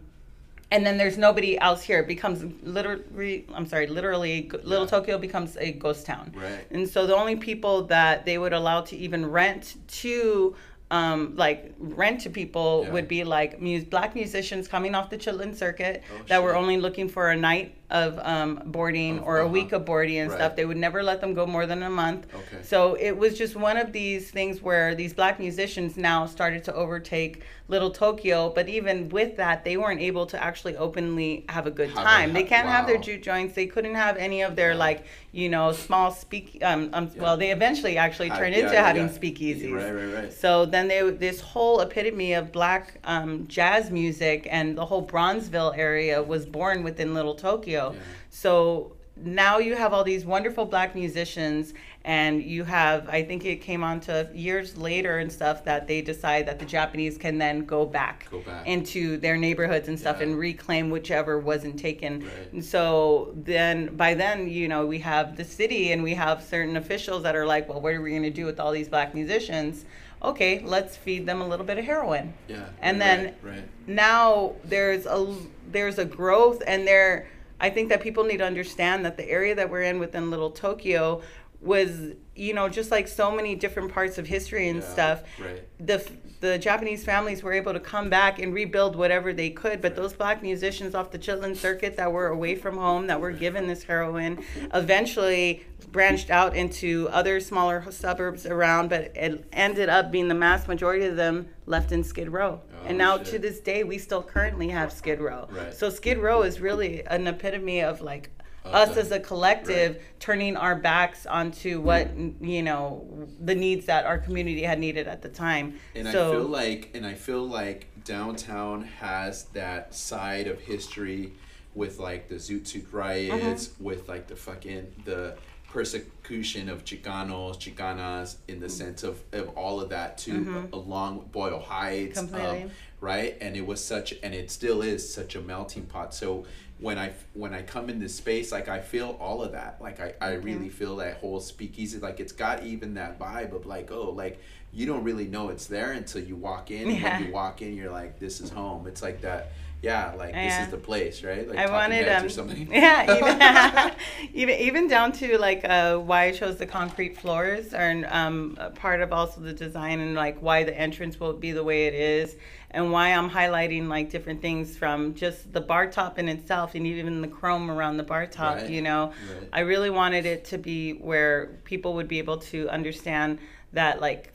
and then there's nobody else here. It becomes literally, I'm sorry, literally, Little Yeah. Tokyo becomes a ghost town. Right. And so the only people that they would allow to even rent to, um, like rent to people Yeah. would be like mu- black musicians coming off the Chitlin circuit Oh, that were only looking for a night of um, boarding or a uh-huh. week of boarding and Right. stuff. They would never let them go more than a month. Okay. So it was just one of these things where these black musicians now started to overtake Little Tokyo, but even with that, they weren't able to actually openly have a good Have a- time. They can't have their wow. juke joints. They couldn't have any of their Yeah. like you know small speak. Um, um Yeah. well, they eventually actually turned yeah, into having speakeasies. Right, right, right. So then they this whole epitome of black um, jazz music and the whole Bronzeville area was born within Little Tokyo. Yeah. So now you have all these wonderful black musicians and you have i think it came on to years later and stuff that they decide that the japanese can then go back, Go back. into their neighborhoods and stuff Yeah. and reclaim whichever wasn't taken Right. and so then by then you know we have the city and we have certain officials that are like well what are we going to do with all these black musicians okay let's feed them a little bit of heroin Yeah. and right, then right, now there's a there's a growth and there I think that people need to understand that the area that we're in within Little Tokyo was you know just like so many different parts of history and Yeah, stuff right. the the Japanese families were able to come back and rebuild whatever they could but those black musicians off the Chitlin circuit that were away from home that were given this heroin eventually branched out into other smaller suburbs around but it ended up being the mass majority of them left in Skid Row and now shit. to this day we still currently have Skid Row Right. so Skid Row is really an epitome of like us as a collective turning our backs onto what you know the needs that our community had needed at the time. And so I feel like, and I feel like downtown has that side of history with like the Zoot Suit riots, Mm-hmm. with like the fucking the persecution of Chicanos, Chicanas, in the sense of, of all of that too, along with Boyle Heights, um, Mm-hmm. Right? And it was such, and it still is such a melting pot. So when I when I come in this space, like I feel all of that. Like I, I really feel that whole speakeasy. Like it's got even that vibe of like, oh, like you don't really know it's there until you walk in. And Yeah. when you walk in, you're like, this is home. It's like that. Yeah, like this is the place, right? Like I wanted um or something. [laughs] yeah [laughs] even, [laughs] even even down to like uh, why I chose the concrete floors are um, a part of also the design and like why the entrance will be the way it is and why I'm highlighting like different things from just the bar top in itself and even the chrome around the bar top Right, you know right. I really wanted it to be where people would be able to understand that like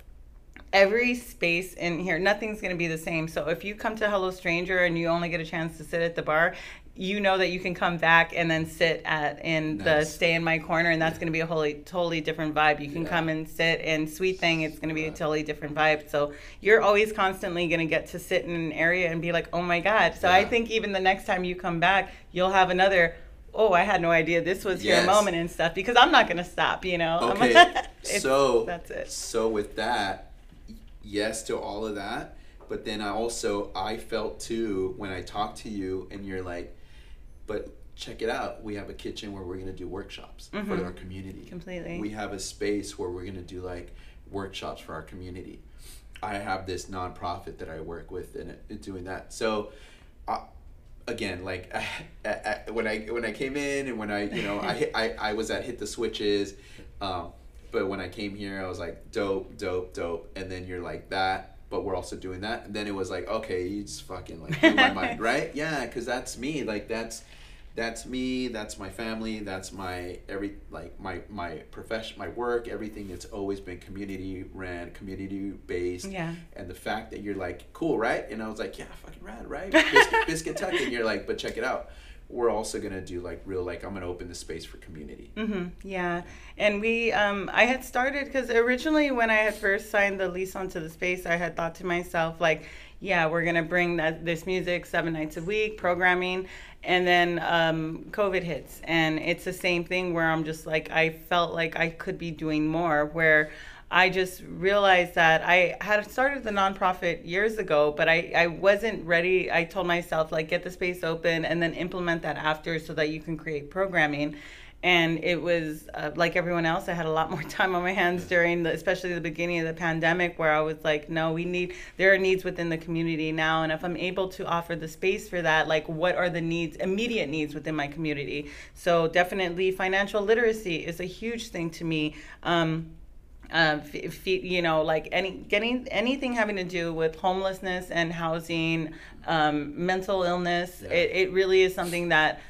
every space in here nothing's going to be the same. So if you come to hello stranger and you only get a chance to sit at the bar you know that you can come back and then sit at in the stay in my corner and that's going to be a wholly totally different vibe. You can Yeah. come and sit in sweet thing it's going to be a totally different vibe. So you're always constantly going to get to sit in an area and be like oh my god. So i think even the next time you come back you'll have another oh i had no idea this was Yes. your moment and stuff because i'm not going to stop you know? Okay, [laughs] so that's it. So with that, yes to all of that, but then I also I felt too when I talked to you and you're like, but check it out, we have a kitchen where we're gonna do workshops for Mhm. our community. Completely. We have a space where we're gonna do like workshops for our community. I have this nonprofit that I work with and doing that. So. I, again like [laughs] when i when i came in and when i you know i [laughs] I, I was at hit the switches um but when i came here i was like dope dope dope. And then you're like that but we're also doing that. And then it was like okay you just fucking like blew my mind [laughs] right? Yeah because that's me. Like that's that's me. That's my family. That's my every like my my profession my work everything it's always been community ran community based. Yeah. and the fact that you're like cool right? And i was like yeah fucking rad right? Biscuit, [laughs] biscuit tuck. And you're like but check it out we're also gonna do like real like i'm gonna open the space for community hmm Yeah, and we, um, I had started because originally when I had first signed the lease onto the space, I had thought to myself like, yeah, we're gonna bring that this music seven nights a week, programming, and then um, COVID hits, and it's the same thing where I'm just like, I felt like I could be doing more, where. I just realized that I had started the nonprofit years ago, but I, I wasn't ready. I told myself, like, get the space open and then implement that after so that you can create programming. And it was uh, like everyone else i had a lot more [laughs] time on my hands during the especially the beginning of the pandemic where i was like no we need there are needs within the community now. And if i'm able to offer the space for that like what are the needs immediate needs within my community? So definitely financial literacy is a huge thing to me. Um, uh, f- you know, like any getting anything having to do with homelessness and housing, um, mental illness. Yeah. It, it really is something that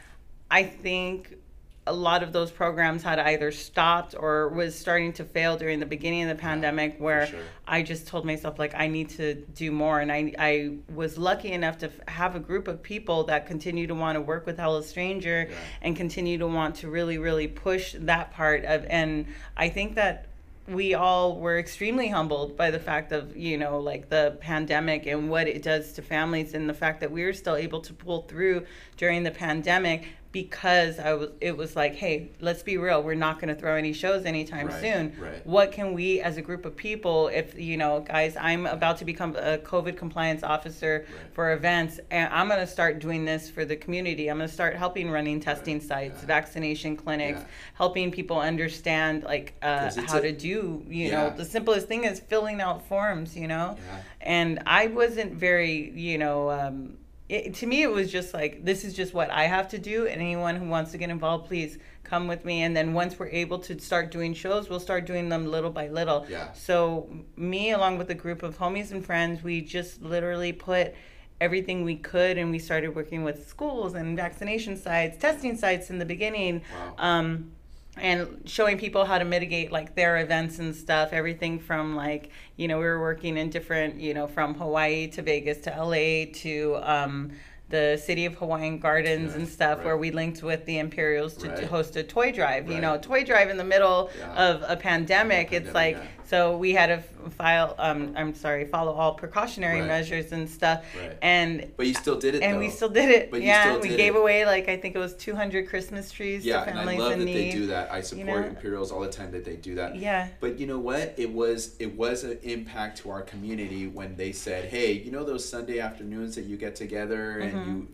I think a lot of those programs had either stopped or was starting to fail during the beginning of the pandemic where sure. I just told myself like I need to do more and I I was lucky enough to f- have a group of people that continue to want to work with Hello Stranger Yeah. and continue to want to really really push that part of and I think that we all were extremely humbled by the fact of you know like the pandemic and what it does to families and the fact that we were still able to pull through during the pandemic because I was it was like hey let's be real we're not going to throw any shows anytime Right, soon right. what can we as a group of people if you know guys i'm about to become a covid compliance officer Right. for events and i'm going to start doing this for the community i'm going to start helping running testing sites yeah. vaccination clinics Yeah. helping people understand like uh, how a- to do you Yeah. know the simplest thing is filling out forms you know and i wasn't very you know um, it, to me, it was just like this is just what I have to do, and anyone who wants to get involved, please come with me. And then once we're able to start doing shows, we'll start doing them little by little. Yeah. So me, along with a group of homies and friends, we just literally put everything we could and we started working with schools and vaccination sites testing sites in the beginning Wow. um, and showing people how to mitigate like their events and stuff everything from like you know we were working in different you know from hawaii to vegas to la to um, the city of hawaiian gardens Yeah, and stuff right. where we linked with the imperials to, Right. host a toy drive you know toy drive in the middle Yeah. of a pandemic it's pandemic, like yeah. So we had to file um, i'm sorry follow all precautionary Right. measures and stuff Right. and But you still did it. and though. we still did it. But you yeah, still we gave it. away like I think it was 200 Christmas trees Yeah, to and I families love in that need. they do that. I support know? Imperials all the time that they do that. Yeah. But you know what? It was it was an impact to our community when they said, "Hey, you know those Sunday afternoons that you get together and Mm-hmm. you uh, you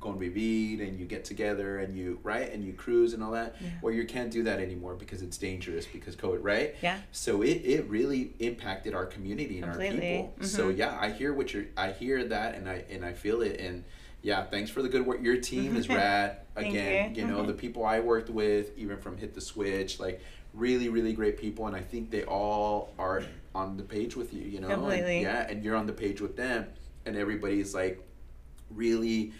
go and you get together and you right and you cruise and all that. Well, you can't do that anymore because it's dangerous because COVID, right? Yeah. So it, it really impacted our community and our people. So Mhm. yeah, I hear what you're I hear that and I and I feel it and yeah, thanks for the good work. Your team is [laughs] rad. Again, you. you know, Mhm. the people I worked with, even from Hit the Switch, like really, really great people, and I think they all are on the page with you. You know, And, yeah, and you're on the page with them, and everybody's like really,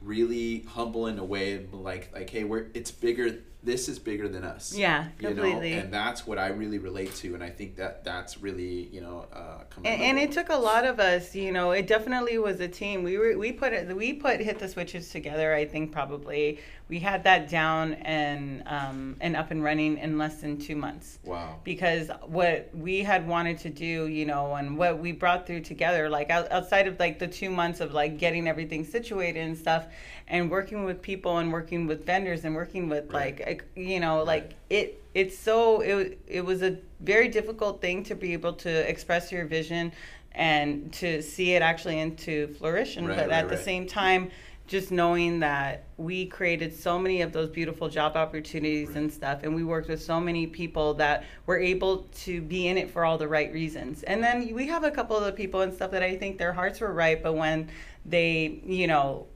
really humble in a way, like like hey, we're it's bigger. This is bigger than us. Yeah, you know, completely. and that's what I really relate to, and I think that that's really you know uh, And, and it took a lot of us, you know. It definitely was a team. We were we put it we put hit the switches together. I think probably we had that down and um, and up and running in less than two months. wow. because what we had wanted to do, you know, and what we brought through together, like outside of like the two months of like getting everything situated and stuff, and working with people and working with vendors and working with Right. like, you know, like it, it's so it it was a very difficult thing to be able to express your vision and to see it actually into flourishing, Right, but right, at the same time just knowing that we created so many of those beautiful job opportunities and stuff and we worked with so many people that were able to be in it for all the right reasons and then we have a couple of the people and stuff that i think their hearts were right but when they you know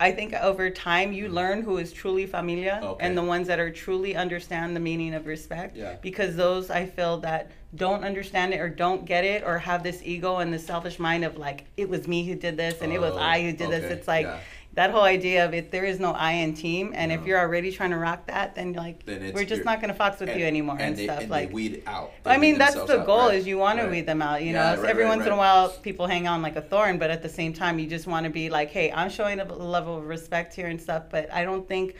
I think over time you learn who is truly familia Mm-hmm. Okay. and the ones that are truly understand the meaning of respect. Yeah. Because those I feel that don't understand it or don't get it or have this ego and this selfish mind of like it was me who did this and it was Oh, I who did this. It's like yeah. that whole idea of it there is no I in team and if you're already trying to rock that then like Then we're just not gonna fox with and, you anymore and, and they, stuff and like weed out. They I mean, that's the out, goal right, is you want right. to weed them out. You know, Yeah, It's right, every right, once in a while people hang on like a thorn, but at the same time, you just want to be like, hey, I'm showing a level of respect here and stuff. But I don't think,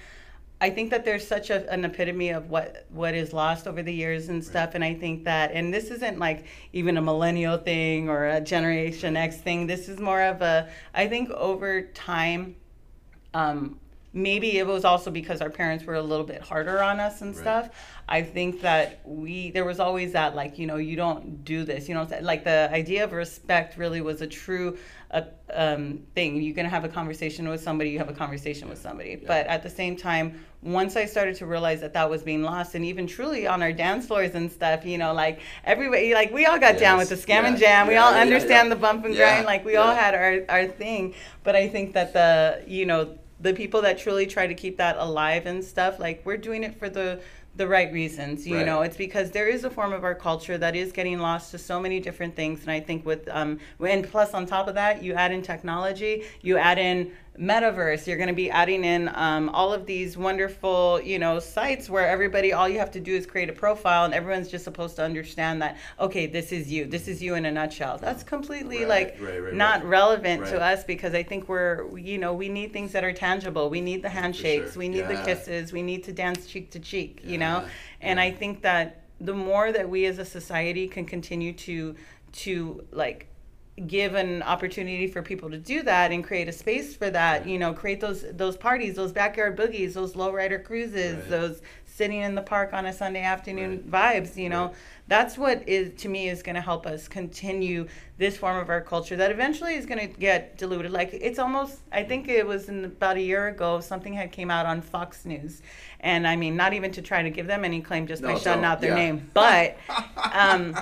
I think that there's such a, an epitome of what what is lost over the years and stuff. And I think that, and this isn't like even a millennial thing or a Generation X thing. This is more of a, I think over time. Um, maybe it was also because our parents were a little bit harder on us and Right. stuff. I think that we there was always that like you know you don't do this you know like the idea of respect really was a true uh, um, thing. You can have a conversation with somebody, you have a conversation with somebody. Yeah. But at the same time, once I started to realize that that was being lost, and even truly on our dance floors and stuff, you know, like everybody, like we all got down with the Yes. scam and Yeah. jam. We all understand the bump and grind. Like we all had our our thing. But I think that the you know the people that truly try to keep that alive and stuff, like we're doing it for the the right reasons you Right. know it's because there is a form of our culture that is getting lost to so many different things and i think with um and plus on top of that you add in technology you add in metaverse. You're going to be adding in um, all of these wonderful you know sites where everybody all you have to do is create a profile and everyone's just supposed to understand that okay this is you. This is you in a nutshell. That's completely Right, like right, right, not relevant to us because i think we're you know we need things that are tangible. We need the handshakes. sure. we need the kisses. We need to dance cheek to cheek you know? And yeah. i think that the more that we as a society can continue to to like give an opportunity for people to do that and create a space for that you know create those those parties those backyard boogies those lowrider cruises Right. those sitting in the park on a sunday afternoon vibes you know Right. that's what is to me is going to help us continue this form of our culture that eventually is going to get diluted like it's almost i think it was in about a year ago something had came out on fox news and i mean not even to try to give them any claim just by No, shouting don't. out their Yeah. name but [laughs] um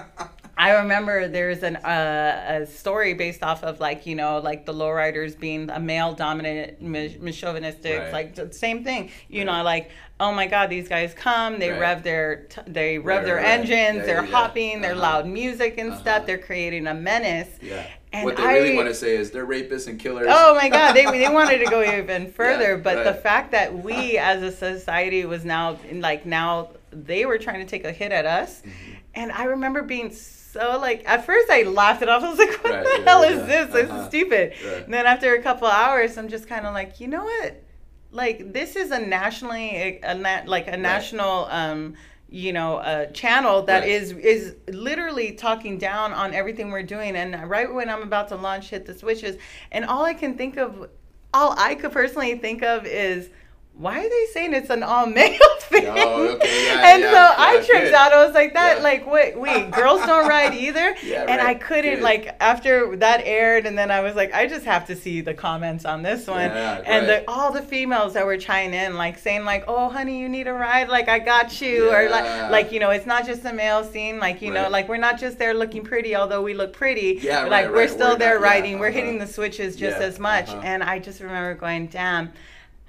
I remember there's an uh, a story based off of like you know like the lowriders being a male dominant mis- chauvinistic Right. like the same thing you Right. know like oh my god these guys come they Right. rev their t- they rev Right, their right, right. engines they're hopping they're Uh-huh. loud music and Uh-huh. stuff they're creating a menace Yeah. And what they really want to say is they're rapists and killers. Oh my God, they, they [laughs] wanted to go even further, Yeah, but the fact that we [laughs] as a society was now like now they were trying to take a hit at us, Mm-hmm. and I remember being so like at first I laughed it off. [laughs] I was like, "What Right, the yeah, hell yeah, is this? This uh-huh. is stupid." Right. And then after a couple hours, I'm just kind of like, you know what? Like this is a nationally a, na- like a national um you know uh, channel that is is literally talking down on everything we're doing and right when i'm about to launch hit the switches and all i can think of all i could personally think of is why are they saying it's an all male [laughs] thing? Oh, okay, yeah, and yeah, so I tripped good. out. I was like, that, Yeah. like, wait, wait, girls don't ride [laughs] either. Yeah, and I couldn't, good. like, after that aired, and then I was like, I just have to see the comments on this one. Yeah, and right. the, all the females that were chiming in, like, saying, like, oh, honey, you need a ride? Like, I got you. Or, like, like, you know, it's not just a male scene. Like, you know, like, we're not just there looking pretty, although we look pretty. Yeah, like, right, we're right. still We're there not- yeah, riding. We're uh-huh. hitting the switches just Yeah, as much. uh-huh. And I just remember going, damn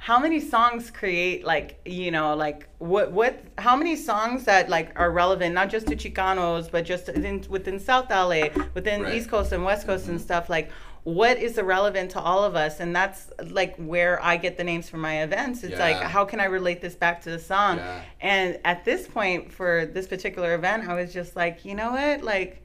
how many songs create like you know like what what how many songs that like are relevant not just to chicanos but just in, within south la within Right. east coast and west coast and stuff like what is relevant to all of us? And that's like where i get the names for my events. It's like how can i relate this back to the song? Yeah. and at this point for this particular event i was just like you know what? Like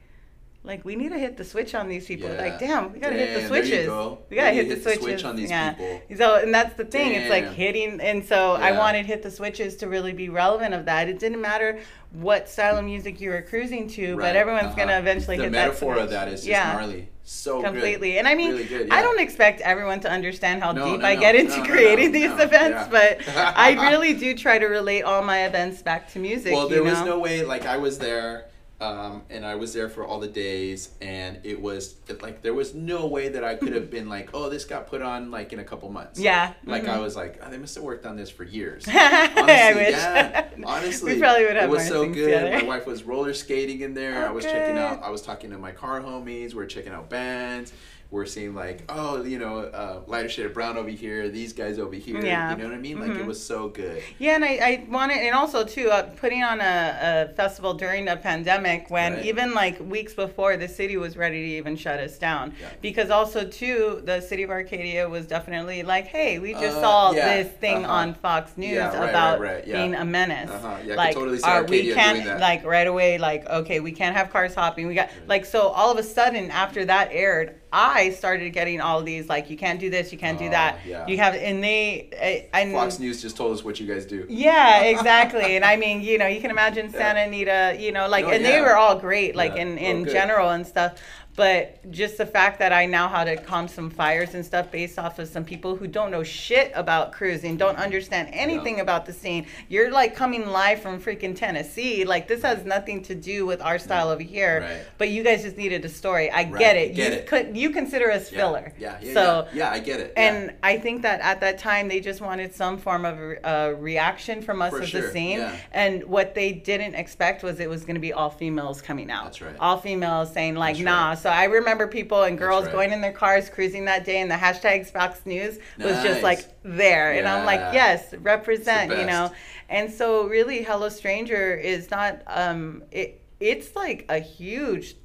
like we need to hit the switch on these people. Yeah. Like, damn, we gotta hit the Damn, there you switches. go. We gotta hit the hit the switches. switch on these yeah. people. So, and that's the thing. It's like hitting, and so I wanted hit the switches to really be relevant of that. It didn't matter what style of music you were cruising to, Right, but everyone's uh-huh. gonna eventually the hit metaphor of that is just yeah. gnarly. So Completely, good. and I mean, Really good, I don't expect everyone to understand how No, deep no, I no. get into creating these events, yeah. but I [laughs] really do try to relate all my events back to music. Well, there was know? no way. Like I was there, um, and I was there for all the days, and it was it, like there was no way that I could have [laughs] been like, oh, this got put on like in a couple months. Yeah. Like mhm. I was like, oh, they must have worked on this for years. [laughs] I Honestly, wish. yeah. [laughs] Honestly, we probably would have it was so good. together. My wife was roller skating in there. I was checking out. I was talking to my car homies. We're checking out bands. We're seeing like, oh, you know, uh, lighter shade of brown over here. These guys over here. Yeah. You know what I mean? Like it Mhm. was so good. Yeah, and I, I wanted, and also too, uh, putting on a, a festival during a pandemic when Right. even like weeks before the city was ready to even shut us down. Yeah. Because also too, the city of Arcadia was definitely like, hey, we just Uh, saw yeah, this thing uh-huh. on Fox News Yeah, right, about right, being a menace. Uh-huh, yeah, like, totally see are- we Arcadia can't like right away, like okay, we can't have cars hopping. We got like so all of a sudden after that aired. I started getting all these like you can't do this, you can't do Oh, that. yeah. You have and they I, and Fox News just told us what you guys do. yeah, [laughs] exactly. and I mean, you know, you can imagine Santa Anita, you know, like, Oh, and they were all great, like Yeah. in, Oh, in good. general and stuff. But just the fact that I now how to calm some fires and stuff based off of some people who don't know shit about cruising, don't understand anything about the scene. You're like coming live from freaking Tennessee. Like, this has nothing to do with our style mm. over here. Right. But you guys just needed a story. I Right, get it. get you it. could you consider us Yeah, filler. Yeah, yeah, so yeah. Yeah, I get it. and I think that at that time they just wanted some form of a, a uh, reaction from us For as sure, a scene. And what they didn't expect was it was going to be all females coming out. That's right. All females saying like, That's nah. right. So I remember people and girls right. going in their cars cruising that day, and the hashtag Fox News was just like there, and I'm like, yes, represent, you know. And so really, Hello Stranger is not. Um, it it's like a huge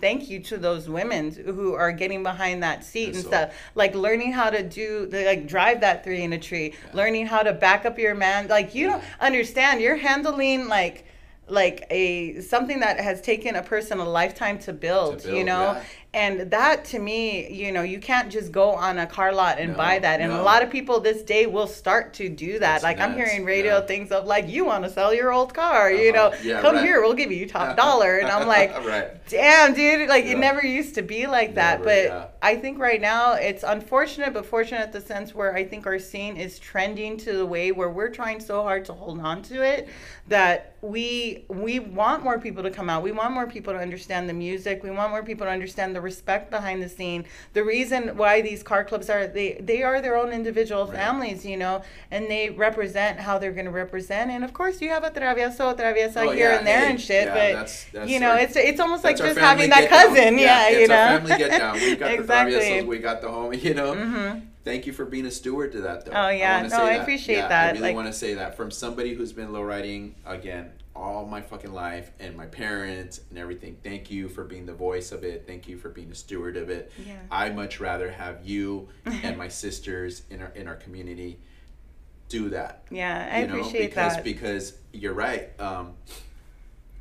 thank you to those women who are getting behind that seat Yes, and so. stuff like learning how to do the, like drive that three in a tree learning how to back up your man like you don't understand you're handling like like a something that has taken a person a lifetime to build, To build, you know yeah. and that to me you know you can't just go on a car lot and No, buy that and a lot of people this day will start to do that That's like i'm hearing radio yeah. things of like you want to sell your old car you Uh-huh, know yeah, come right. here we'll give you top dollar and i'm [laughs] like right. damn dude like it never used to be like that Never, but. I think right now it's unfortunate, but fortunate at the sense where I think our scene is trending to the way where we're trying so hard to hold on to it that we we want more people to come out. We want more people to understand the music. We want more people to understand the respect behind the scene. The reason why these car clubs are they they are their own individual Right. families, you know, and they represent how they're going to represent. And of course, you have a travieso, traviesa Oh, here yeah, and there hey, and shit, yeah, but that's- that's you know, our- it's it's almost like just having that down. cousin, yeah, you it's know. our family get down. We got exactly. the [laughs] traviesos, we got the homie, you know. Mhm. Thank you for being a steward to that, though. Oh, yeah. wanna No, say I that. appreciate Yeah, that. I really Like- want to say that from somebody who's been lowriding again all my fucking life and my parents and everything. Thank you for being the voice of it. Thank you for being a steward of it. Yeah. I much rather have you [laughs] and my sisters in our in our community do that. Yeah, I you know, appreciate because that. because you're right. Um,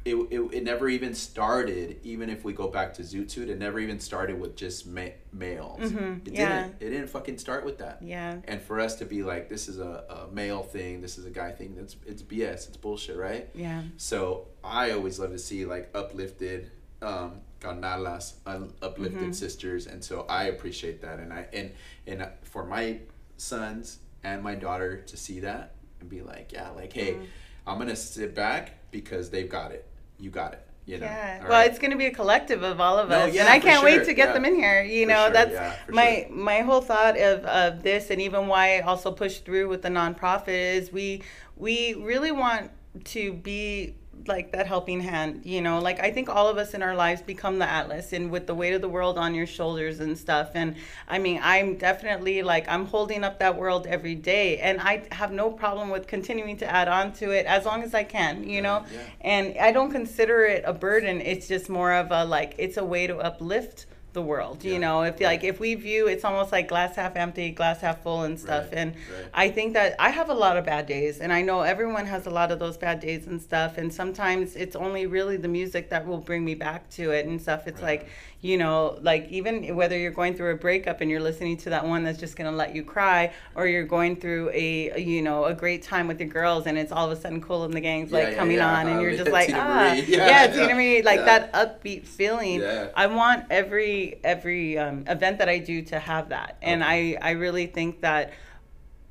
it, it, it never even started. Even if we go back to Zoot Suit, it never even started with just ma- males. Mhm, It yeah. didn't. It didn't fucking start with that. Yeah. And for us to be like, this is a, a male thing, this is a guy thing. That's it's BS. It's bullshit, right? Yeah. So I always love to see like uplifted um carnalas, un- uplifted Mm-hmm. sisters, and so I appreciate that. And I and and for my sons and my daughter to see that and be like, yeah, like hey, Mm-hmm. I'm gonna sit back because they've got it. You got it. You know. Yeah. Well, right? it's going to be a collective of all of No, us, yeah, and I can't sure, wait to get yeah. them in here. You For know, sure, that's yeah, my sure. my whole thought of of this, and even why I also pushed through with the nonprofit is we we really want to be like that helping hand you know like i think all of us in our lives become the atlas and with the weight of the world on your shoulders and stuff and i mean i'm definitely like i'm holding up that world every day and i have no problem with continuing to add on to it as long as i can you know yeah. and I don't consider it a burden. It's just more of a like it's a way to uplift the world. Yeah, You know, if right. like if we view it's almost like glass half empty, glass half full and stuff. Right, And right. I think that I have a lot of bad days and I know everyone has a lot of those bad days and stuff. And sometimes it's only really the music that will bring me back to it and stuff. It's like, you know, like even whether you're going through a breakup and you're listening to that one that's just gonna let you cry, or you're going through a, you know a great time with your girls and it's all of a sudden Kool and the Gang's Yeah, like yeah, coming yeah. on and Uh, you're [laughs] just like ah [laughs] yeah, Teena. Marie like that upbeat feeling. I want every every um, event that I do to have that, and I I really think that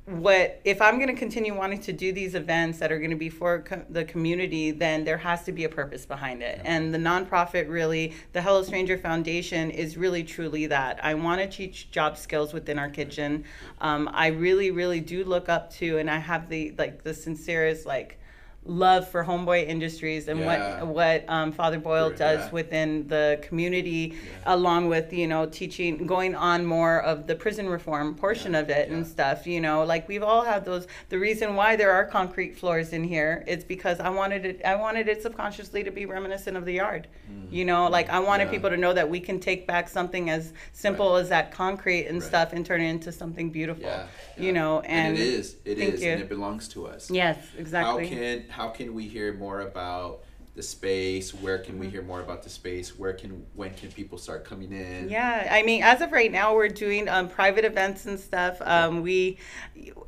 what if I'm going to continue wanting to do these events that are going to be for co- the community, then there has to be a purpose behind it. And the nonprofit really, the Hello Stranger Foundation, is really truly that. I want to teach job skills within our kitchen. Um, I really, really do look up to, and I have the like the sincerest like love for Homeboy Industries and Yeah. what what um, Father Boyle does yeah. within the community, along with you know teaching, going on more of the prison reform portion Yeah, of it and stuff. You know, like we've all had those. The reason why there are concrete floors in here is because I wanted it. I wanted it subconsciously to be reminiscent of the yard. You know, like I wanted. Yeah. people to know that we can take back something as simple as that concrete and Right. stuff and turn it into something beautiful. Yeah, You know, and, and, it is. It is, you. and it belongs to us. Yes, exactly. How can how can we hear more about the space? Where can Mm-hmm. we hear more about the space? Where can when can people start coming in? Yeah, I mean, as of right now, we're doing um, private events and stuff. Um, we,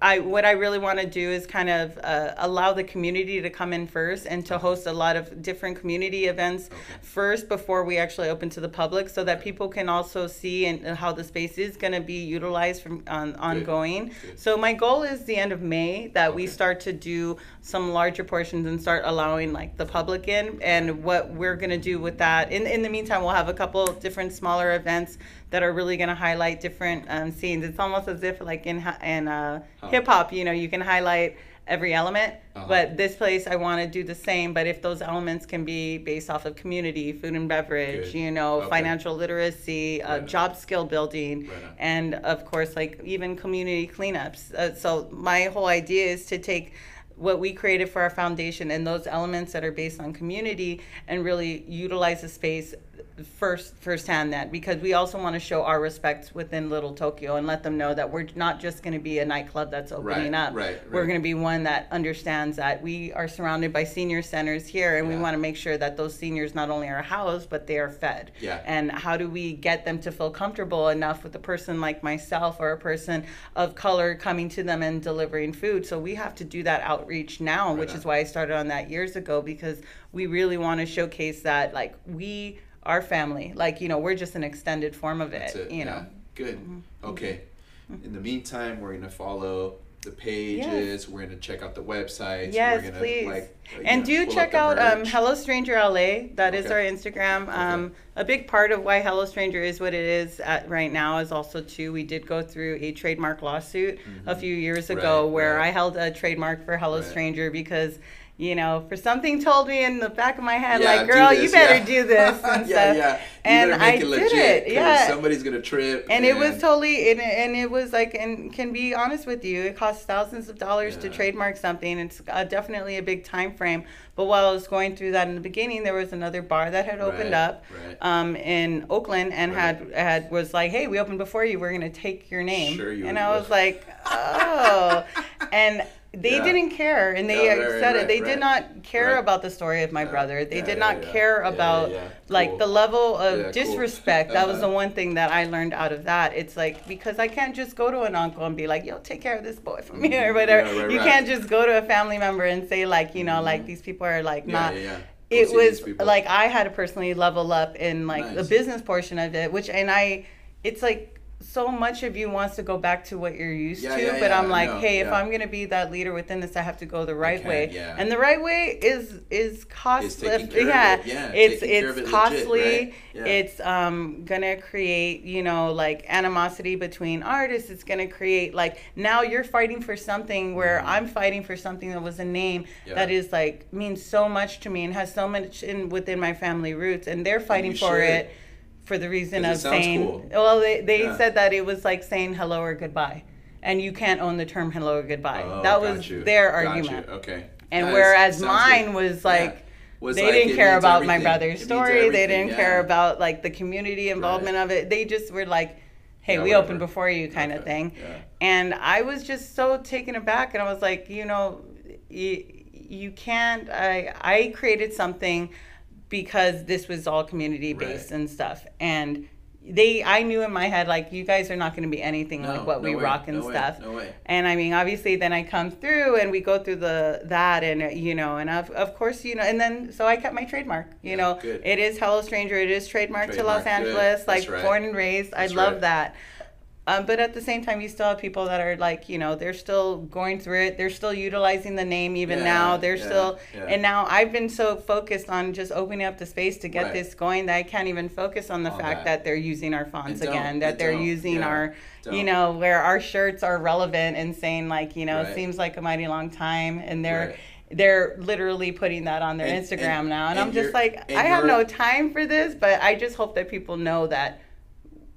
I, what I really want to do is kind of uh, allow the community to come in first and to host a lot of different community events Okay. first before we actually open to the public, so that people can also see and how the space is going to be utilized from on, ongoing. Good. So my goal is the end of May that we start to do some larger portions and start allowing like the public in. And what we're gonna do with that, in in the meantime, we'll have a couple different smaller events that are really gonna highlight different um, scenes. It's almost as if like in in uh, hip hop, you know, you can highlight every element. Uh-huh. But this place, I want to do the same. But if those elements can be based off of community, food and beverage, Good. you know, Okay. financial literacy, uh, Right on. job skill building, Right and of course like even community cleanups uh, so my whole idea is to take what we created for our foundation and those elements that are based on community and really utilize the space first firsthand that because we also want to show our respect within little tokyo and let them know that we're not just going to be a nightclub that's opening Right, up right, right. we're going to be one that understands that we are surrounded by senior centers here and we want to make sure that those seniors not only are housed but they are fed Yeah. and how do we get them to feel comfortable enough with a person like myself or a person of color coming to them and delivering food so we have to do that outreach now Right which on. is why i started on that years ago because we really want to showcase that like we our family like you know we're just an extended form of it, it, you yeah. know Good. Mm-hmm. Okay. In the meantime, we're gonna follow the pages. We're gonna check out the websites. Yes, we're gonna, please. Like, uh, and know, do check out um. Hello Stranger LA. That is Okay. our Instagram. Um, a big part of why Hello Stranger is what it is at right now is also too we did go through a trademark lawsuit a few years ago Mm-hmm. Right, where right. I held a trademark for Hello Right. Stranger because. You know, for something told me in the back of my head, Yeah, like, girl, you better yeah. do [laughs] this and yeah, stuff. yeah. You And make I it did legit, it. 'cause Yeah. Somebody's gonna trip. and it was totally and, and it was like and can be honest with you it costs thousands of dollars to trademark something it's uh, definitely a big time frame but while i was going through that in the beginning there was another bar that had opened Right, up right. um, in oakland and Right. had had was like hey we opened before you we're going to take your name Sure you and i was like oh [laughs] and they Yeah. didn't care and they Yeah, right, said right, it they right. did not care about the story of my Yeah. brother they did not care about yeah. like the level of Yeah, cool. disrespect that was Uh-huh. the one thing that I learned out of that. It's like because I can't just go to an uncle and be like, "Yo, take care of this boy for me" or whatever. Mm-hmm. Yeah, right, you can't just go to a family member and say like, you know, like these people are like not. It was like I had to personally level up in like the business portion of it, which and I, it's like so much of you wants to go back to what you're used Yeah, to, yeah, but yeah, I'm like, know, hey, if. I'm gonna be that leader within this, I have to go the right can, way, and the right way is is costly. taking care of yeah, it, yeah, it's taking care of it's it legit, costly. right? Yeah. It's um gonna create you know like animosity between artists. It's gonna create like now you're fighting for something where I'm fighting for something that was a name Mm-hmm. That is like means so much to me and has so much in within my family roots, and they're fighting you for should. it for the reason of saying cool. well they, they Yeah. said that it was like saying hello or goodbye and you can't own the term hello or goodbye Oh, that was you. their Got argument you. Okay. and That whereas mine good. was Yeah. like Was they like, didn't care about my brother's It story they didn't yeah. care about like the community involvement of it they just were like hey Yeah, we whatever. opened before you kind of thing yeah. and i was just so taken aback and i was like you know you, you can't i i created something because this was all community based Right. and stuff and they i knew in my head like you guys are not going to be anything No, like what no we way, rock and no way, stuff no way. and I mean, obviously, then I come through and we go through the that and uh, you know, and of, of course, you know, and then so I kept my trademark. You Yeah, know, good. it is Hello Stranger. It is trademarked to Los Trademark. Angeles, like right. born and raised. That's I love right. that. Um, but at the same time, you still have people that are like, you know, they're still going through it. They're still utilizing the name even Yeah, now. They're yeah, still, yeah. and now I've been so focused on just opening up the space to get Right. this going that I can't even focus on the fact that. that. they're using our fonts again, that they're using our, you don't. know, where our shirts are relevant and saying like, you know, Right. it seems like a mighty long time, and they're. Right. They're literally putting that on their And- Instagram and- now, and, and I'm just like, I have no time for this, but I just hope that people know that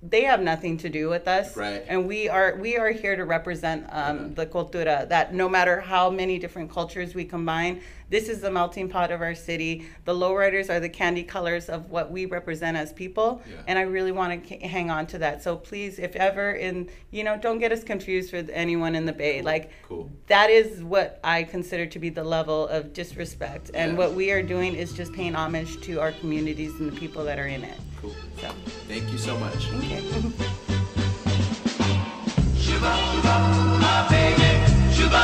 they have nothing to do with us Right. and we are we are here to represent um, Yeah. the cultura that no matter how many different cultures we combine this is the melting pot of our city the lowriders are the candy colors of what we represent as people Yeah. and i really want to hang on to that so please if ever in you know don't get us confused with anyone in the bay like Cool. that is what i consider to be the level of disrespect and Yeah. what we are doing is just paying homage to our communities and the people that are in it Cool. so Thank you so much. okay. [laughs] Shuba, my baby, shuba,